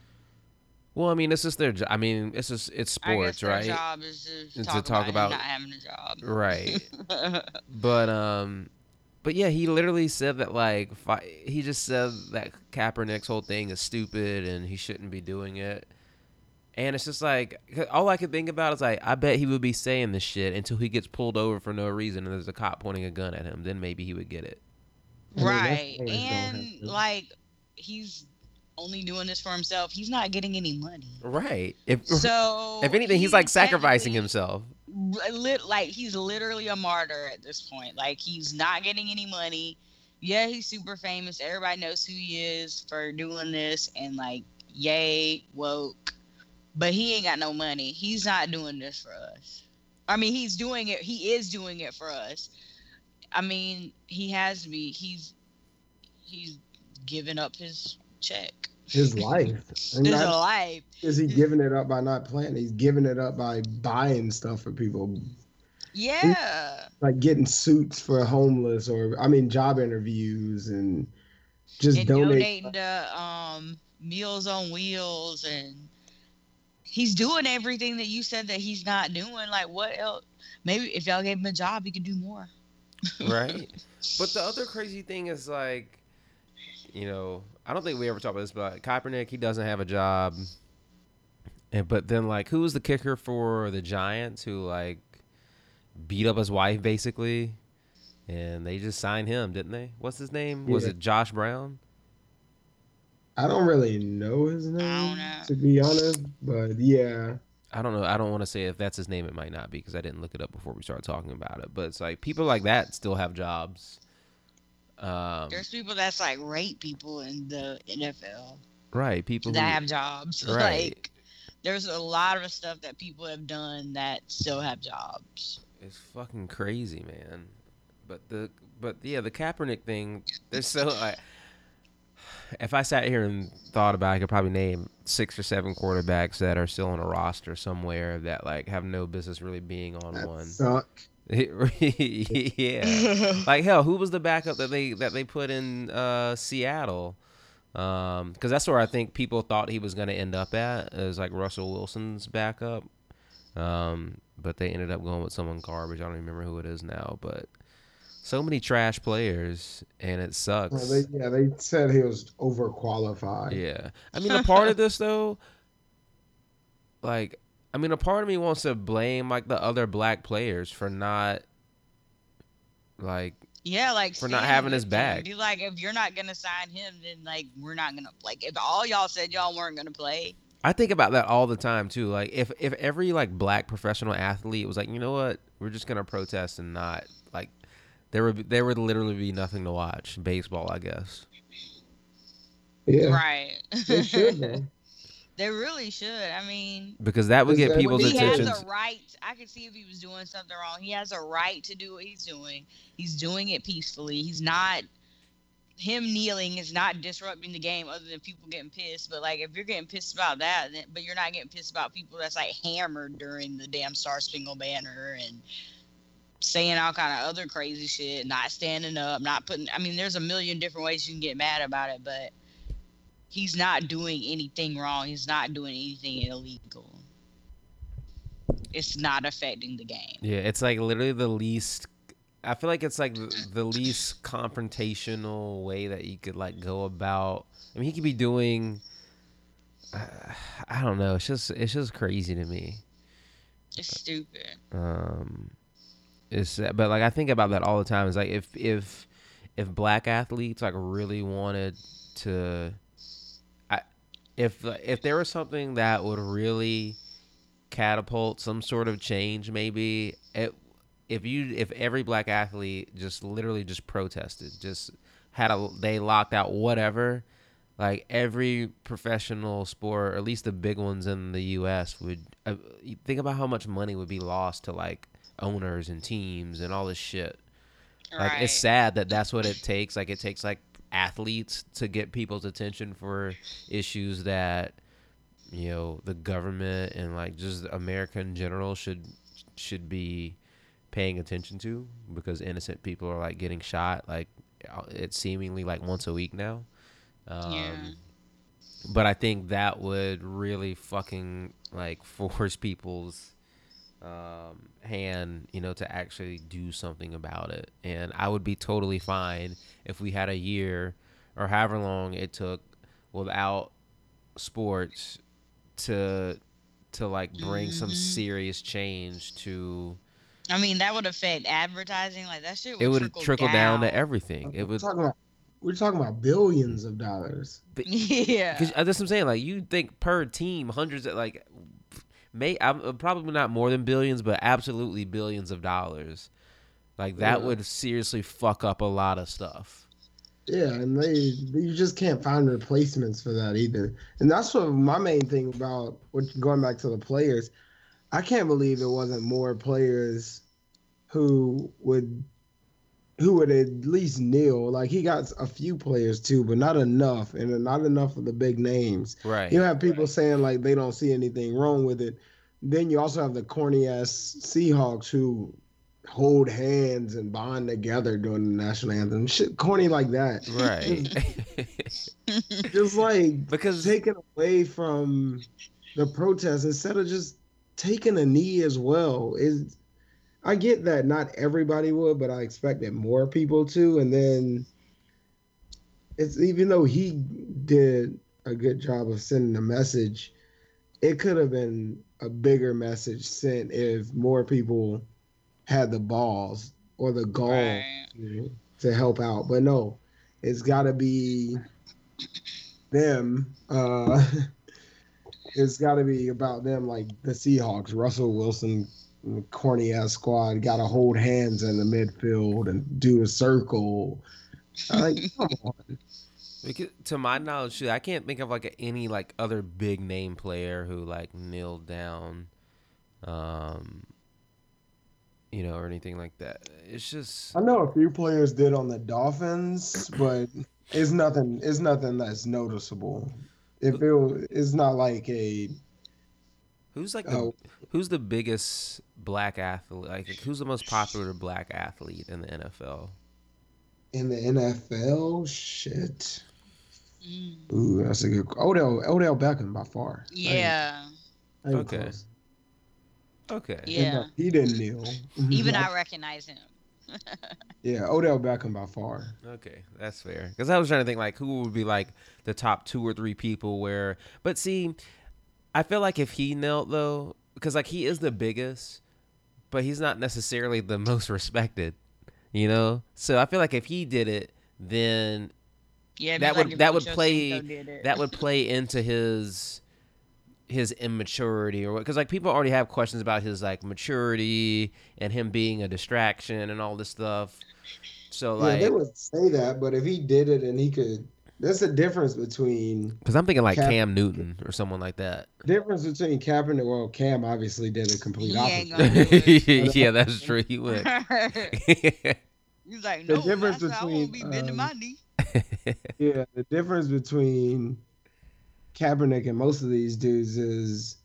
Well, I mean, it's just their. jo- I mean, it's just it's I guess sports, their right? job is to, And to talk, talk about, about- not having a job. Right. But um, but yeah, he literally said that like fi- he just said that Kaepernick's whole thing is stupid and he shouldn't be doing it. And it's just like all I could think about is like I bet he would be saying this shit until he gets pulled over for no reason and there's a cop pointing a gun at him. Then maybe he would get it. I mean, right. And like he's only doing this for himself. He's not getting any money. Right. If So if anything, he's he like sacrificing himself. lit like he's literally a martyr at this point. Like he's not getting any money. Yeah, he's super famous. Everybody knows who he is for doing this and like yay woke. But he ain't got no money. He's not doing this for us. I mean, he's doing it. He is doing it for us. I mean, he has to be. He's he's giving up his check. His life. And His not- life. is he giving it up by not playing? He's giving it up by buying stuff for people, Yeah. like getting suits for homeless or I mean job interviews and just and donate. donating to um Meals on Wheels and he's doing everything that you said that he's not doing. Like what else? Maybe if y'all gave him a job, he could do more. right? But the other crazy thing is like, you know, I don't think we ever talked about this, but Kaepernick, he doesn't have a job. And but then like, who was the kicker for the Giants who like beat up his wife basically, and they just signed him, didn't they? What's his name? Was it Josh Brown? I don't really know his name to be honest, but yeah. I don't know. I don't want to say if that's his name. It might not be because I didn't look it up before we started talking about it. But it's like people like that still have jobs. Um, There's people that's like rape people in the NFL right. People that who, have jobs. Right. Like there's a lot of stuff that people have done that still have jobs. It's fucking crazy, man. But the but yeah, the Kaepernick thing. There's so like, if I sat here and thought about, it, I could probably name six or seven quarterbacks that are still on a roster somewhere that like have no business really being on That one. suck. yeah, like hell, who was the backup that they that they put in uh, Seattle? Um, because that's where I think people thought he was going to end up at. Is like Russell Wilson's backup. Um, but they ended up going with someone garbage. I don't even remember who it is now. But so many trash players, and it sucks. Well, they, yeah, they said he was overqualified. Yeah. I mean, a part of this though, like, I mean, a part of me wants to blame like the other black players for not, like, Yeah, like For not having his back. Be like, if you're not gonna sign him, then like we're not gonna like. If all y'all said y'all weren't gonna play, I think about that all the time too. Like, if if every like black professional athlete was like, you know what, we're just gonna protest and not like, there would be, there would literally be nothing to watch. Baseball, I guess. Yeah, right? they should though. They really should. I mean, Because that would get that- people's he attention. has a right. I can see if he was doing something wrong. He has a right to do what he's doing. He's doing it peacefully. He's not. Him kneeling is not disrupting the game, other than people getting pissed. But like, if you're getting pissed about that, then, but you're not getting pissed about people that's like hammered during the damn Star Spangled Banner and saying all kind of other crazy shit, not standing up, not putting. I mean, there's a million different ways you can get mad about it, but he's not doing anything wrong. He's not doing anything illegal. It's not affecting the game. Yeah, it's like literally the least. I feel like it's like the, the least confrontational way that you could like go about. I mean, he could be doing. Uh, I don't know. It's just it's just crazy to me. It's stupid. Um, it's but like I think about that all the time. It's like if if if black athletes like really wanted to, if if there was something that would really catapult some sort of change, maybe it if you if every black athlete just literally just protested, just had a they locked out whatever. Like every professional sport, or at least the big ones in the U.S., would uh, think about how much money would be lost to like owners and teams and all this shit. Like right. it's sad that that's what it takes. Like it takes like athletes to get people's attention for issues that you know the government and like just America in general should should be paying attention to because innocent people are like getting shot like it's seemingly like once a week now. Um, Yeah. But I think that would really fucking like force people's um, hand, you know, to actually do something about it. And I would be totally fine if we had a year or however long it took without sports to to like bring some Mhm. serious change to I mean, that would affect advertising. Like that shit would, it would trickle, trickle down. down to everything. It we're would talking about we're talking about billions of dollars. yeah. Cause uh, that's what I'm saying. Like you think per team, hundreds of like, may I'm uh, probably not more than billions, but absolutely billions of dollars. Like that Yeah. would seriously fuck up a lot of stuff. Yeah, and they you just can't find replacements for that either. And that's what my main thing about what going back to the players. I can't believe it wasn't more players who would who would at least kneel. Like he got a few players too, but not enough, and not enough of the big names. Right. You have people saying like they don't see anything wrong with it. Then you also have the corny ass Seahawks who hold hands and bond together during the national anthem. Shit corny like that. Right. Just like because taken away from the protest instead of just taking a knee as well. Is I get that not everybody would, but I expected more people to. And then it's even though he did a good job of sending a message, it could have been a bigger message sent if more people had the balls or the gall Right. to help out. But no, it's got to be them, uh, it's got to be about them, like the Seahawks. Russell Wilson, corny ass squad, got to hold hands in the midfield and do a circle. Like, come on. Because, to my knowledge, shoot, I can't think of like any like other big name player who like kneeled down, um, you know, or anything like that. It's just I know a few players did on the Dolphins, but it's nothing. It's nothing that's noticeable. If it it's not like a who's like the, Oh. Who's the biggest black athlete? Like who's the most popular black athlete in the NFL? in the NFL. Shit. Mm. Ooh, that's a good. Odell Odell Beckham by far. Yeah. I ain't Okay. close. Okay. Yeah. He didn't kneel. Even I recognize him. Yeah, Odell Beckham by far. Okay, that's fair. Because I was trying to think like who would be like the top two or three people where. But see, I feel like if he knelt though, because like he is the biggest, but he's not necessarily the most respected. You know, so I feel like if he did it, then Yeah. That be would- like that would Ocho play- Cinco did it. that would play into his his immaturity or what because like people already have questions about his like maturity and him being a distraction and all this stuff so yeah, like they would say that, but if he did it and he could, there's a difference between because i'm thinking like Cap- cam newton or someone like that difference between Kaepernick. Well, Cam obviously did a complete He ain't opposite. gonna do it. yeah that's true he would He's like, The no, difference master, I won't be between, bending um, my knee. Yeah, the difference between Kaepernick and most of these dudes is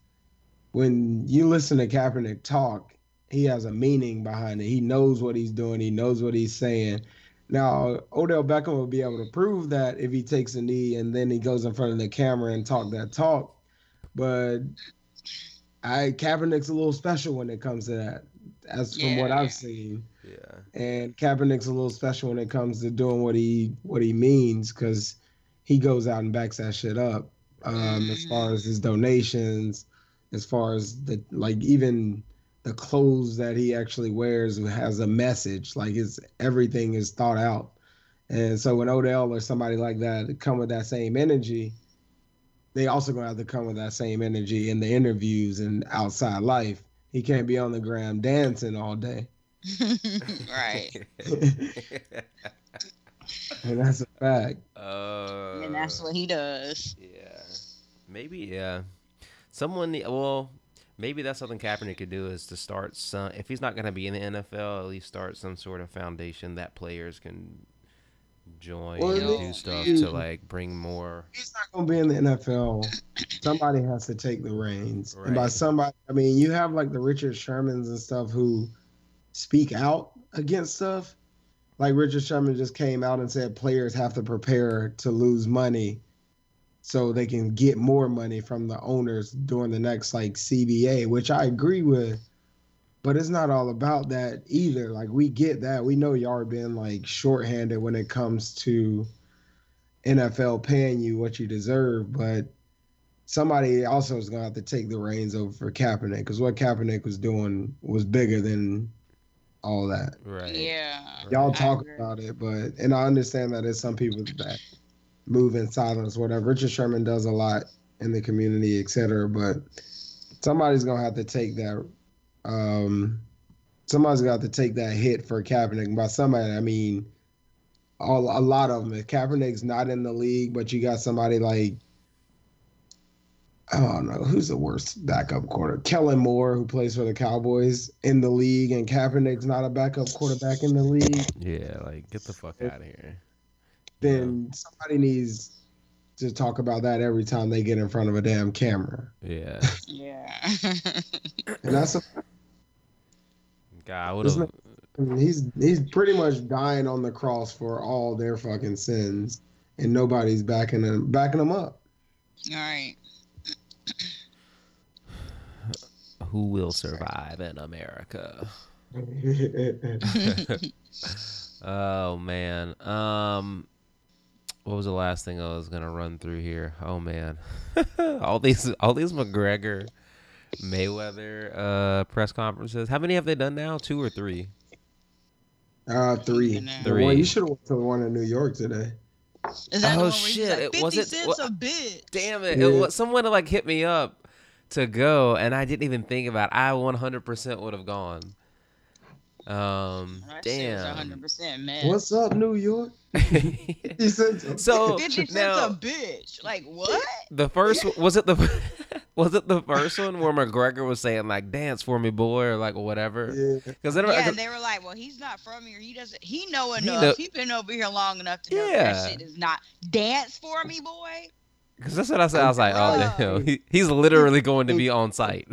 when you listen to Kaepernick talk, he has a meaning behind it. He knows what he's doing. He knows what he's saying. Now, Odell Beckham will be able to prove that if he takes a knee and then he goes in front of the camera and talk that talk. But I Kaepernick's a little special when it comes to that. As from what I've seen yeah and Kaepernick's a little special when it comes to doing what he what he means because he goes out and backs that shit up. Um, as far as his donations, as far as the like even the clothes that he actually wears has a message. Like his everything is thought out. And so when Odell or somebody like that come with that same energy, they also gonna have to come with that same energy in the interviews and outside life. He can't be on the gram dancing all day. right. and that's a fact. uh, And that's what he does. Yeah, maybe. Yeah, someone. Well, maybe that's something Kaepernick could do is to start some. If he's not going to be in the NFL, at least start some sort of foundation that players can join Well, and do stuff to like bring more. He's not gonna be in the NFL. Somebody has to take the reins, and by somebody, I mean you have like the Richard Shermans and stuff who speak out against stuff. Like Richard Sherman just came out and said players have to prepare to lose money so they can get more money from the owners during the next like CBA, which I agree with. But it's not all about that either. Like we get that. We know y'all are being like shorthanded when it comes to NFL paying you what you deserve, but somebody also is gonna have to take the reins over for Kaepernick because what Kaepernick was doing was bigger than all that. Right. Yeah. Y'all talk about it, but and I understand that there's some people that move in silence, whatever. Richard Sherman does a lot in the community, et cetera, but somebody's gonna have to take that. Um, somebody's got to take that hit for Kaepernick. And by somebody, I mean all a lot of them. If Kaepernick's not in the league, but you got somebody like I don't know who's the worst backup quarter. Kellen Moore, who plays for the Cowboys in the league, and Kaepernick's not a backup quarterback in the league. Yeah, like get the fuck out of here. Then somebody needs to talk about that every time they get in front of a damn camera, Yeah. Yeah. and that's a, God, I would have. Mean, he's he's pretty much dying on the cross for all their fucking sins, and nobody's backing him backing him up. All right. Who will survive in America? Oh man. Um what was the last thing I was gonna run through here? Oh man. all these all these McGregor Mayweather uh press conferences. How many have they done now? Two or three? Uh, three. Three. The one- you should have went to the one in New York today. Is that the Oh, one where he's shit, like, it 50 wasn't- cents wha- a bitch? Damn it! Yeah. it was, someone like hit me up to go, and I didn't even think about. It. I 100% would have gone. Um, That damn. 100% man. What's up, New York? He said so 50 cents now a bitch. Like, what? the first was it the was it the first one where McGregor was saying like "dance for me, boy" or like whatever? Yeah. Because Yeah, and they were like, well, he's not from here. He doesn't, he know He enough. know- He been over here long enough to know Yeah. that shit is not dance for me, boy. Because that's what I said. I was like, oh Bruh. damn, he, he's literally going to be on site.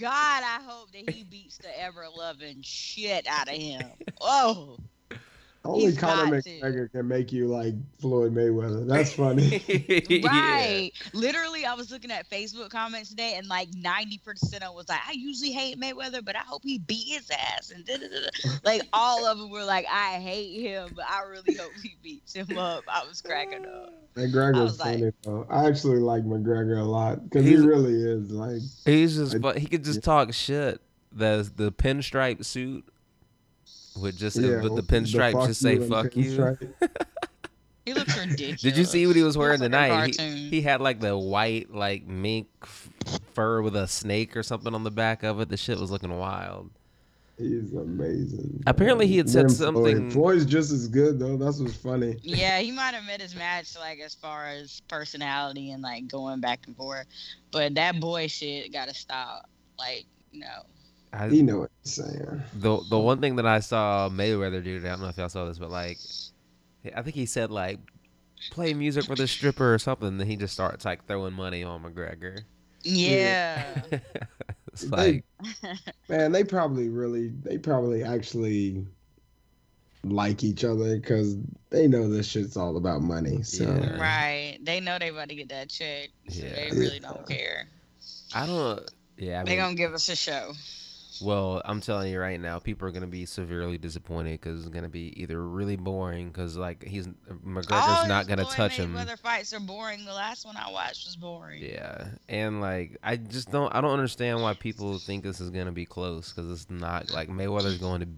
God, I hope that he beats the ever loving shit out of him. Oh, Only He's Conor got to. McGregor can make you like Floyd Mayweather. That's funny. Yeah. right. Literally, I was looking at Facebook comments today, and like 90% of them was like, I usually hate Mayweather, but I hope he beat his ass. And da, da, da, da. like, all of them were like, I hate him, but I really hope he beats him up. I was cracking up. I McGregor's was like- funny though. I actually like McGregor a lot because he really is like. He's just, I- but he could just talk shit. The the pinstripe suit would just Yeah, with the fuck pinstripe just say "fuck you." pinstripe. He looks ridiculous. Did you see what he was He wearing looks like tonight? He, he had like the white like mink fur with a snake or something on the back of it. The shit was looking wild. He's amazing. Apparently he had said Him, something- Floyd. Floyd's just as good though. That's what's funny. Yeah, he might have met his match, like as far as personality and like going back and forth. But that boy shit gotta stop. Like, no. I, He know what he's saying. the the one thing that I saw Mayweather do, today, I don't know if y'all saw this, but like, I think he said like, play music for the stripper or something. Then he just starts like throwing money on McGregor. Yeah. it's They- like, Man, they probably really, they probably actually like each other because they know this shit's all about money. So Yeah. right. They know they about to get that check. So Yeah. they really don't care. I don't. Yeah, I They mean, gonna give us a show. Well, I'm telling you right now, people are gonna be severely disappointed because it's gonna be either really boring because like he's McGregor's All not gonna touch him. Mayweather fights are boring. The last one I watched was boring. Yeah, and like I just don't I don't understand why people think this is gonna be close because it's not like Mayweather's going to.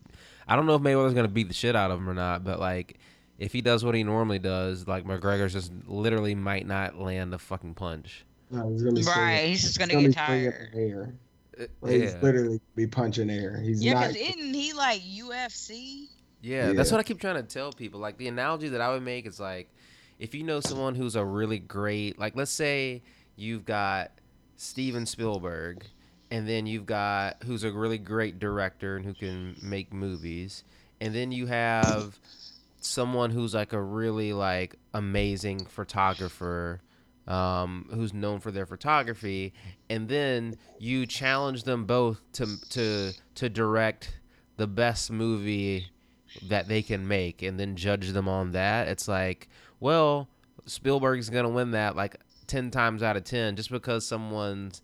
I don't know if Mayweather's gonna beat the shit out of him or not, but like if he does what he normally does, like McGregor's just literally might not land a fucking punch. no, he's gonna be Right. He's just he's gonna get tired. Air. Uh, Like, He's Yeah, literally be punching air. He's Yeah, not. because isn't he like UFC? yeah, that's what I keep trying to tell people. Like the analogy that I would make is like if you know someone who's a really great, like let's say you've got Steven Spielberg, and then you've got who's a really great director and who can make movies, and then you have someone who's like a really like amazing photographer um, who's known for their photography, and then you challenge them both to to to direct the best movie that they can make, and then judge them on that. It's like, well, Spielberg's gonna win that like ten times out of ten, just because someone's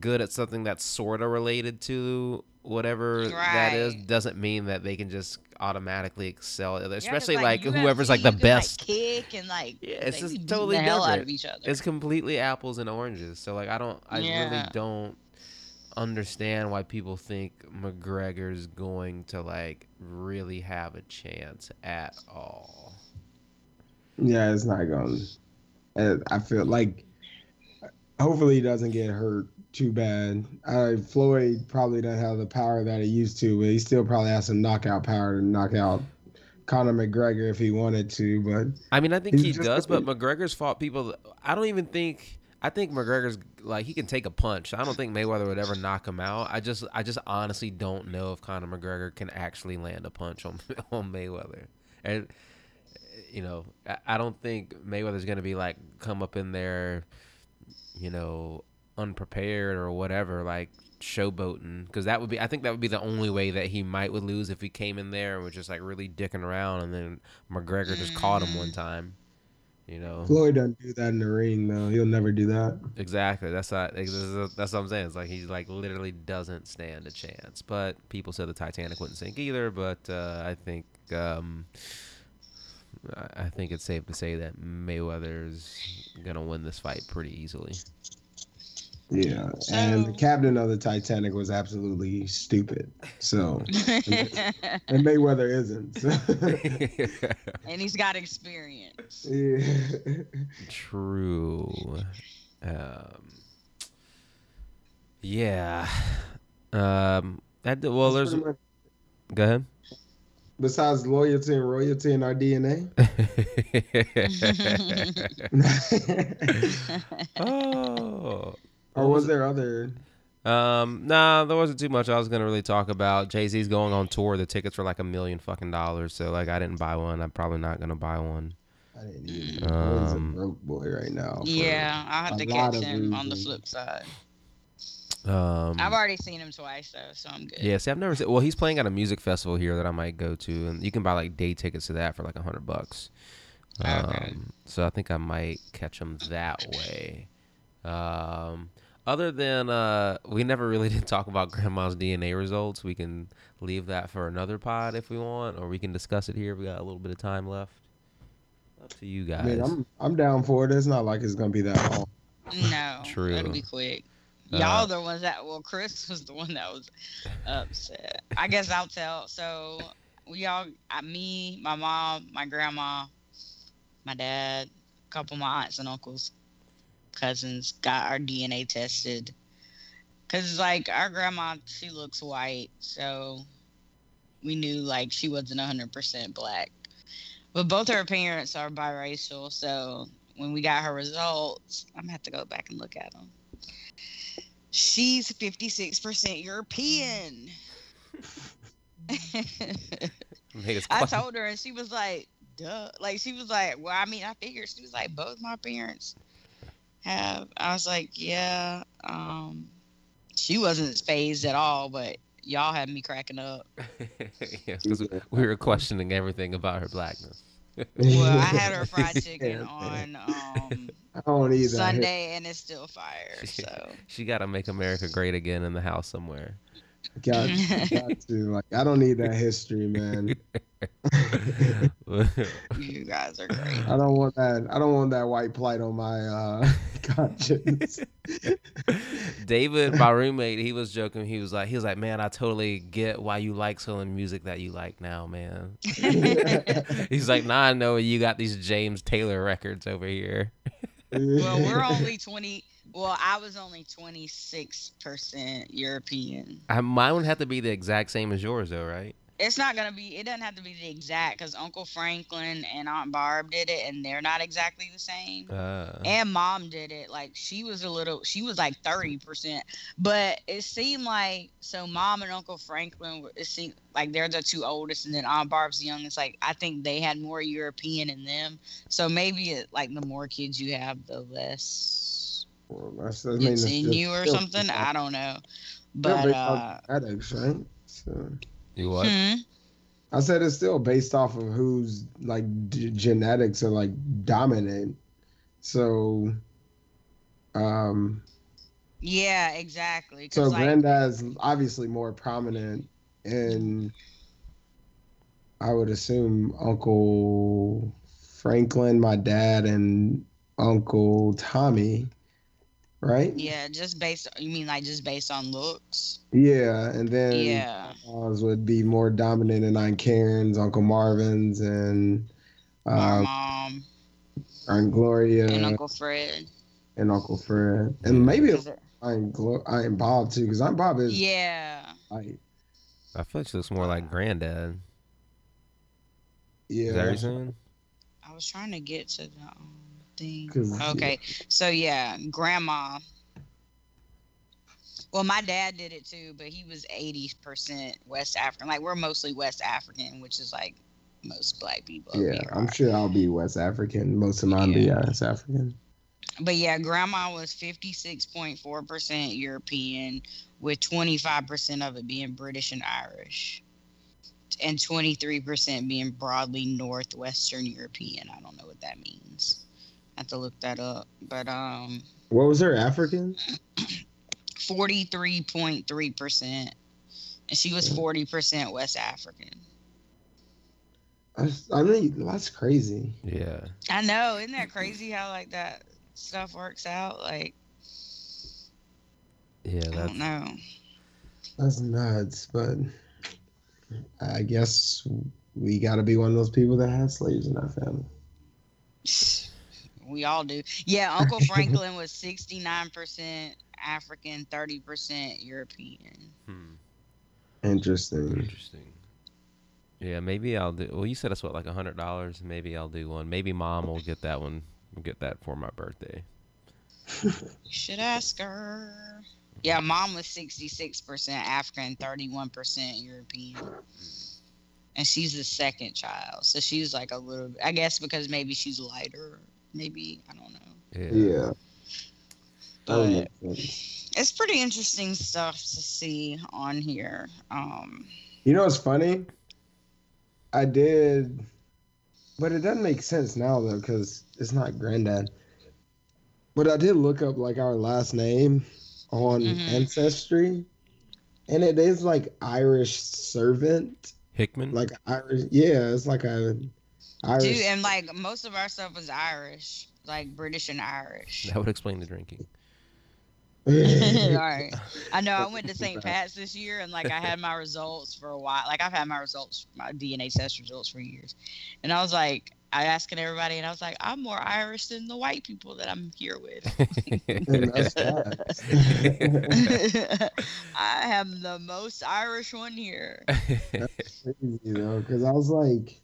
good at something that's sort of related to whatever that is doesn't mean that they can just automatically excel at it, Yeah, 'cause, especially like, UFC, whoever's like the you can, best kick and like Yeah, it's they just totally the hell out different. of each other. it's completely apples and oranges. So like I don't I really don't understand why people think McGregor's going to like really have a chance at all. Yeah, it's not going. to uh, I feel like hopefully he doesn't get hurt too bad. Uh, Floyd probably doesn't have the power that he used to, but he still probably has some knockout power to knock out Conor McGregor if he wanted to. But I mean, I think he does, but McGregor's fought people. I don't even think. I think McGregor's like he can take a punch. I don't think Mayweather would ever knock him out. I just, I just honestly don't know if Conor McGregor can actually land a punch on on Mayweather. And you know, I, I don't think Mayweather's gonna be like come up in there, you know, unprepared or whatever, like showboating. Because that would be, I think that would be the only way that he might would lose if he came in there and was just like really dicking around, and then McGregor just caught him one time. You know, Floyd doesn't do that in the ring, though. He'll never do that. exactly. That's not. That's what I'm saying. It's like he like literally doesn't stand a chance. But people said the Titanic wouldn't sink either. But uh, I think um, I- I think it's safe to say that Mayweather's gonna win this fight pretty easily. Yeah, and the captain of the Titanic was absolutely stupid. So, and Mayweather isn't. so- and he's got experience. yeah. True. Um, yeah. Um, that, well, That's there's. much- Go ahead. besides loyalty and royalty in our DNA. oh. Or was there other? Um, nah, there wasn't too much I was gonna really talk about. Jay Z's going on tour. The tickets were like a million fucking dollars. So like, I didn't buy one. I'm probably not gonna buy one. I didn't even. know. He's a Um, broke boy right now. yeah, I'll have to catch of him on the flip side. Um, I've already seen him twice though, so I'm good. yeah, see, I've never seen. Well, he's playing at a music festival here that I might go to, and you can buy like day tickets to that for like a hundred bucks. Okay. Um, so I think I might catch him that way. Um, other than uh, we never really did talk about grandma's DNA results. We can leave that for another pod if we want, or we can discuss it here. We got a little bit of time left. Up to you guys. I mean, I'm I'm down for it. It's not like it's gonna be that long. No, True. it'll be quick. Uh, Y'all the ones that well, Chris was the one that was upset. I guess I'll tell. So we all, I, me, my mom, my grandma, my dad, a couple of my aunts and uncles, cousins got our DNA tested. Cause like our grandma, she looks white, so we knew like she wasn't hundred percent black. But both her parents are biracial, so when we got her results, I'm gonna have to go back and look at them. She's 56% European. I told her, and she was like, duh. Like, she was like, well, I mean, I figured. She was like, both my parents have. I was like, yeah. Um, she wasn't phased at all, but y'all had me cracking up. yes, 'cause we- we were questioning everything about her blackness. Well, I had her fried chicken on um, I don't either. Sunday, and it's still fire. So. She got to make America great again in the house somewhere. Got, got to like. I don't need that history, man. You guys are great. I don't want that. I don't want that white plight on my uh, conscience. David, my roommate, he was joking. He was like, he was like, man, I totally get why you like selling music that you like now, man. He's like, now I know you got these James Taylor records over here. Well, we're only 20. Well, I was only 26% European. I, mine would have to be the exact same as yours, though, right? It's not going to be, it doesn't have to be the exact because Uncle Franklin and Aunt Barb did it and they're not exactly the same. Uh, And mom did it. Like she was a little, she was like 30%. But it seemed like, so mom and Uncle Franklin, it seemed like they're the two oldest and then Aunt Barb's the youngest. Like I think they had more European in them. So maybe it, like the more kids you have, the less Well, that's, I mean, it's it's in just you or still- something. I don't know. But based uh, off genetics, right? So you what? hmm, I said it's still based off of whose like d- genetics are like dominant. So, um, yeah, exactly. So like, granddad's obviously more prominent and I would assume Uncle Franklin, my dad, and Uncle Tommy, right? yeah, just based. You mean like just based on looks? Yeah, and then Yeah. Oz would be more dominant in Aunt Karen's, Uncle Marvin's, and My um, mom Aunt Gloria and and, Uncle Fred. And Uncle Fred, and maybe it- Aunt, Glo- Aunt Bob too, because Aunt Bob is Yeah. like, I feel like she looks more like granddad. yeah, Is that what you're saying? I was trying to get to the um, thing. 'Cause- Okay, so yeah, grandma. Well, my dad did it too, but he was eighty percent West African. Like we're mostly West African, which is like most black people. yeah. I'm sure I'll be West African. Most of mine be Yeah. West African. But yeah, grandma was fifty six point four percent European, with twenty five percent of it being British and Irish, and twenty three percent being broadly Northwestern European. I don't know what that means. I have to look that up. But um. What was her African? 43.3%. And she was 40% West African. I, I mean, that's crazy. Yeah. I know. Isn't that crazy how, like, that stuff works out? Like, Yeah, I that's don't know. That's nuts, but I guess we got to be one of those people that has slaves in our family. We all do. Yeah, Uncle Franklin was 69% African, 30% European. hmm, Interesting. interesting. Yeah, maybe I'll do. Well, you said it's what like a hundred dollars. Maybe I'll do one. Maybe mom will get that one. Get that for my birthday. You should ask her. Yeah, mom was 66% African, 31% European. And she's the second child. So she's like a little I guess because maybe she's lighter. Maybe, I don't know. Yeah. Yeah. But would make sense. it's pretty interesting stuff to see on here. Um, You know what's funny? I did, but it doesn't make sense now though because it's not granddad. But I did look up like our last name on Mhm. Ancestry, and it is like Irish servant, Hickman. like Irish. Yeah, it's like a Irish. dude, and like most of our stuff was Irish, like British and Irish. that would explain the drinking. All right. I know I went to St. Pat's this year and like I had my results for a while. Like I've had my results, my DNA test results for years. And I was like, I asking everybody and I was like, I'm more Irish than the white people that I'm here with. And that's facts. I am the most Irish one here. crazy though, because I was like,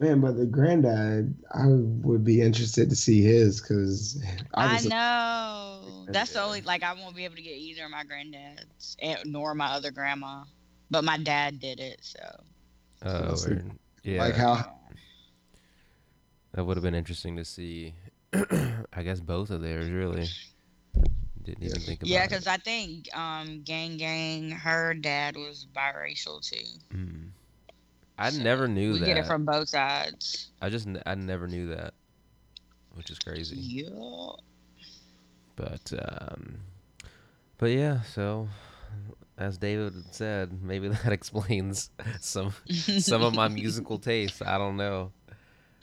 man, but the granddad, I would be interested to see his because I know. That's the only like I won't be able to get either of my granddads nor my other grandma. But my dad did it, so Oh, see. word. yeah. like how That would have been interesting to see. I guess both of theirs really. Didn't even think about Yeah, because I think um, Gang Gang, her dad was biracial too. Mm. I So, never knew we that. get it from both sides. I just I never knew that, which is crazy. Yeah. But um, but yeah. So as David said, maybe that explains some some of my musical tastes. I don't know.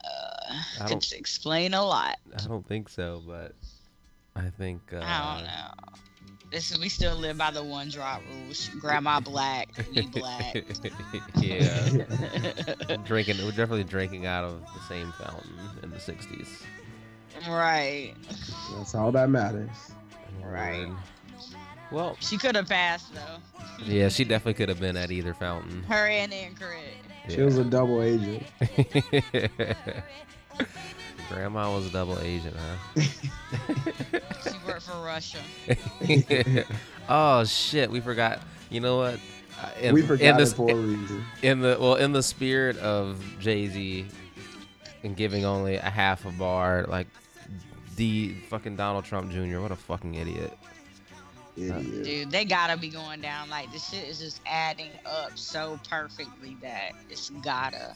Uh, I could don't- explain a lot. I don't think so, but I think. Uh, I don't know. This is, we still live by the one drop rules. Grandma black, we black. yeah. drinking. We're definitely drinking out of the same fountain in the '60s. right. that's all that matters. Right. Well, She could have passed though. yeah, she definitely could have been at either fountain. Her and Incorrect. She was a double agent. Grandma was a double agent, huh? She worked for Russia. oh shit, we forgot. You know what? Uh, In, we in forgot this, it for a reason. in the well, in the spirit of Jay Z and giving only a half a bar, like the fucking Donald Trump Jr. What a fucking idiot. Idiot. Dude, they gotta be going down. Like this shit is just adding up so perfectly that it's gotta.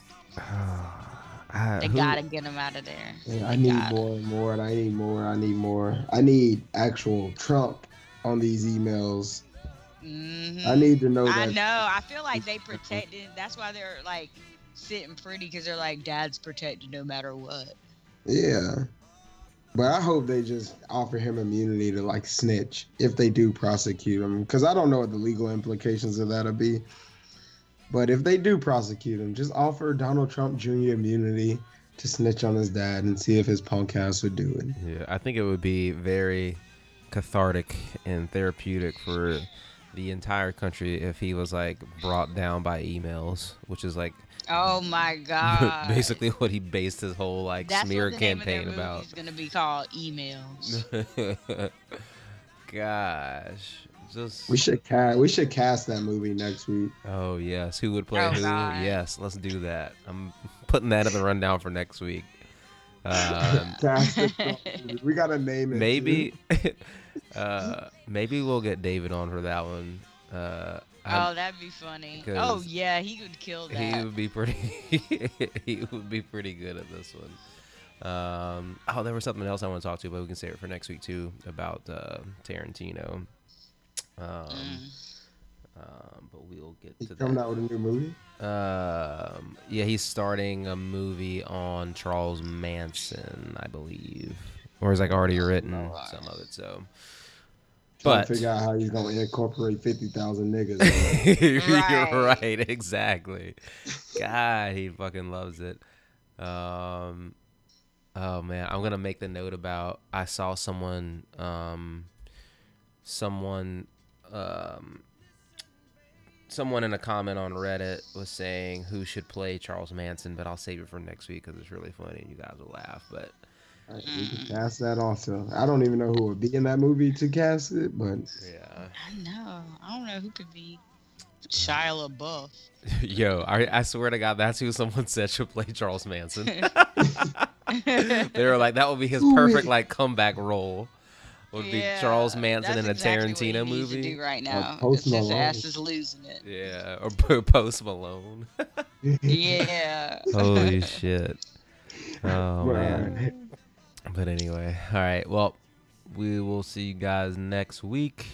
I- They who- gotta get him out of there. Yeah, I need gotta. more and more, and I need more. I need more. I need actual Trump on these emails. Mhm. I need to know I that. know. I feel like they protected. That's why they're like sitting pretty because they're like, Dad's protected no matter what. Yeah. But I hope they just offer him immunity to like snitch if they do prosecute him. Because I don't know what the legal implications of that'll be. But if they do prosecute him, just offer Donald Trump Jr. immunity to snitch on his dad and see if his punk ass would do it. Yeah, I think it would be very cathartic and therapeutic for the entire country if he was like brought down by emails, which is like Oh my God. basically what he based his whole like That's smear what the name of campaign about. movie's gonna be called emails. Gosh, just We should cast we should cast that movie next week. oh yes, who would play Oh, who? God. Yes, let's do that. I'm putting that in the rundown for next week. Um, we gotta name it. maybe, uh, maybe we'll get David on for that one. Uh, I'm- oh, that'd be funny. Oh yeah, he would kill that. he that. would be pretty he would be pretty good at this one um oh there was something else i want to talk to but we can save it for next week too about uh tarantino um, Mm. um but we'll get He's to coming that out with a new movie. um yeah he's starting a movie on charles manson i believe or is like already written Alright. some of it so Trying But to figure out how he's gonna incorporate fifty thousand niggas. you're Right. right, exactly. God, he fucking loves it. Um, oh man, I'm gonna make the note about. I saw someone, um, someone, um, someone in a comment on Reddit was saying who should play Charles Manson, but I'll save it for next week because it's really funny and you guys will laugh. But Alright, we can cast that also. I don't even know who would be in that movie to cast it, but yeah, I know. I don't know who could be Shia LaBeouf. yo, I, I swear to God, that's who someone said should play Charles Manson. they were like, that would be his perfect like comeback role. Would be Charles Manson in a exactly what he Tarantino needs to movie. do right now. Post 'cause his Malone. ass is losing it. Yeah, or Post Malone. Yeah. Holy shit. Oh But, man. But anyway, all right. Well, we will see you guys next week.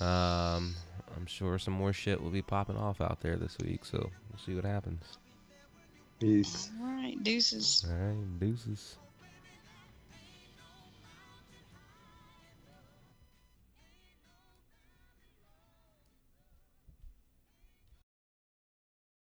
Um, I'm sure some more shit will be popping off out there this week, so we'll see what happens. peace. All right, deuces. All right, deuces.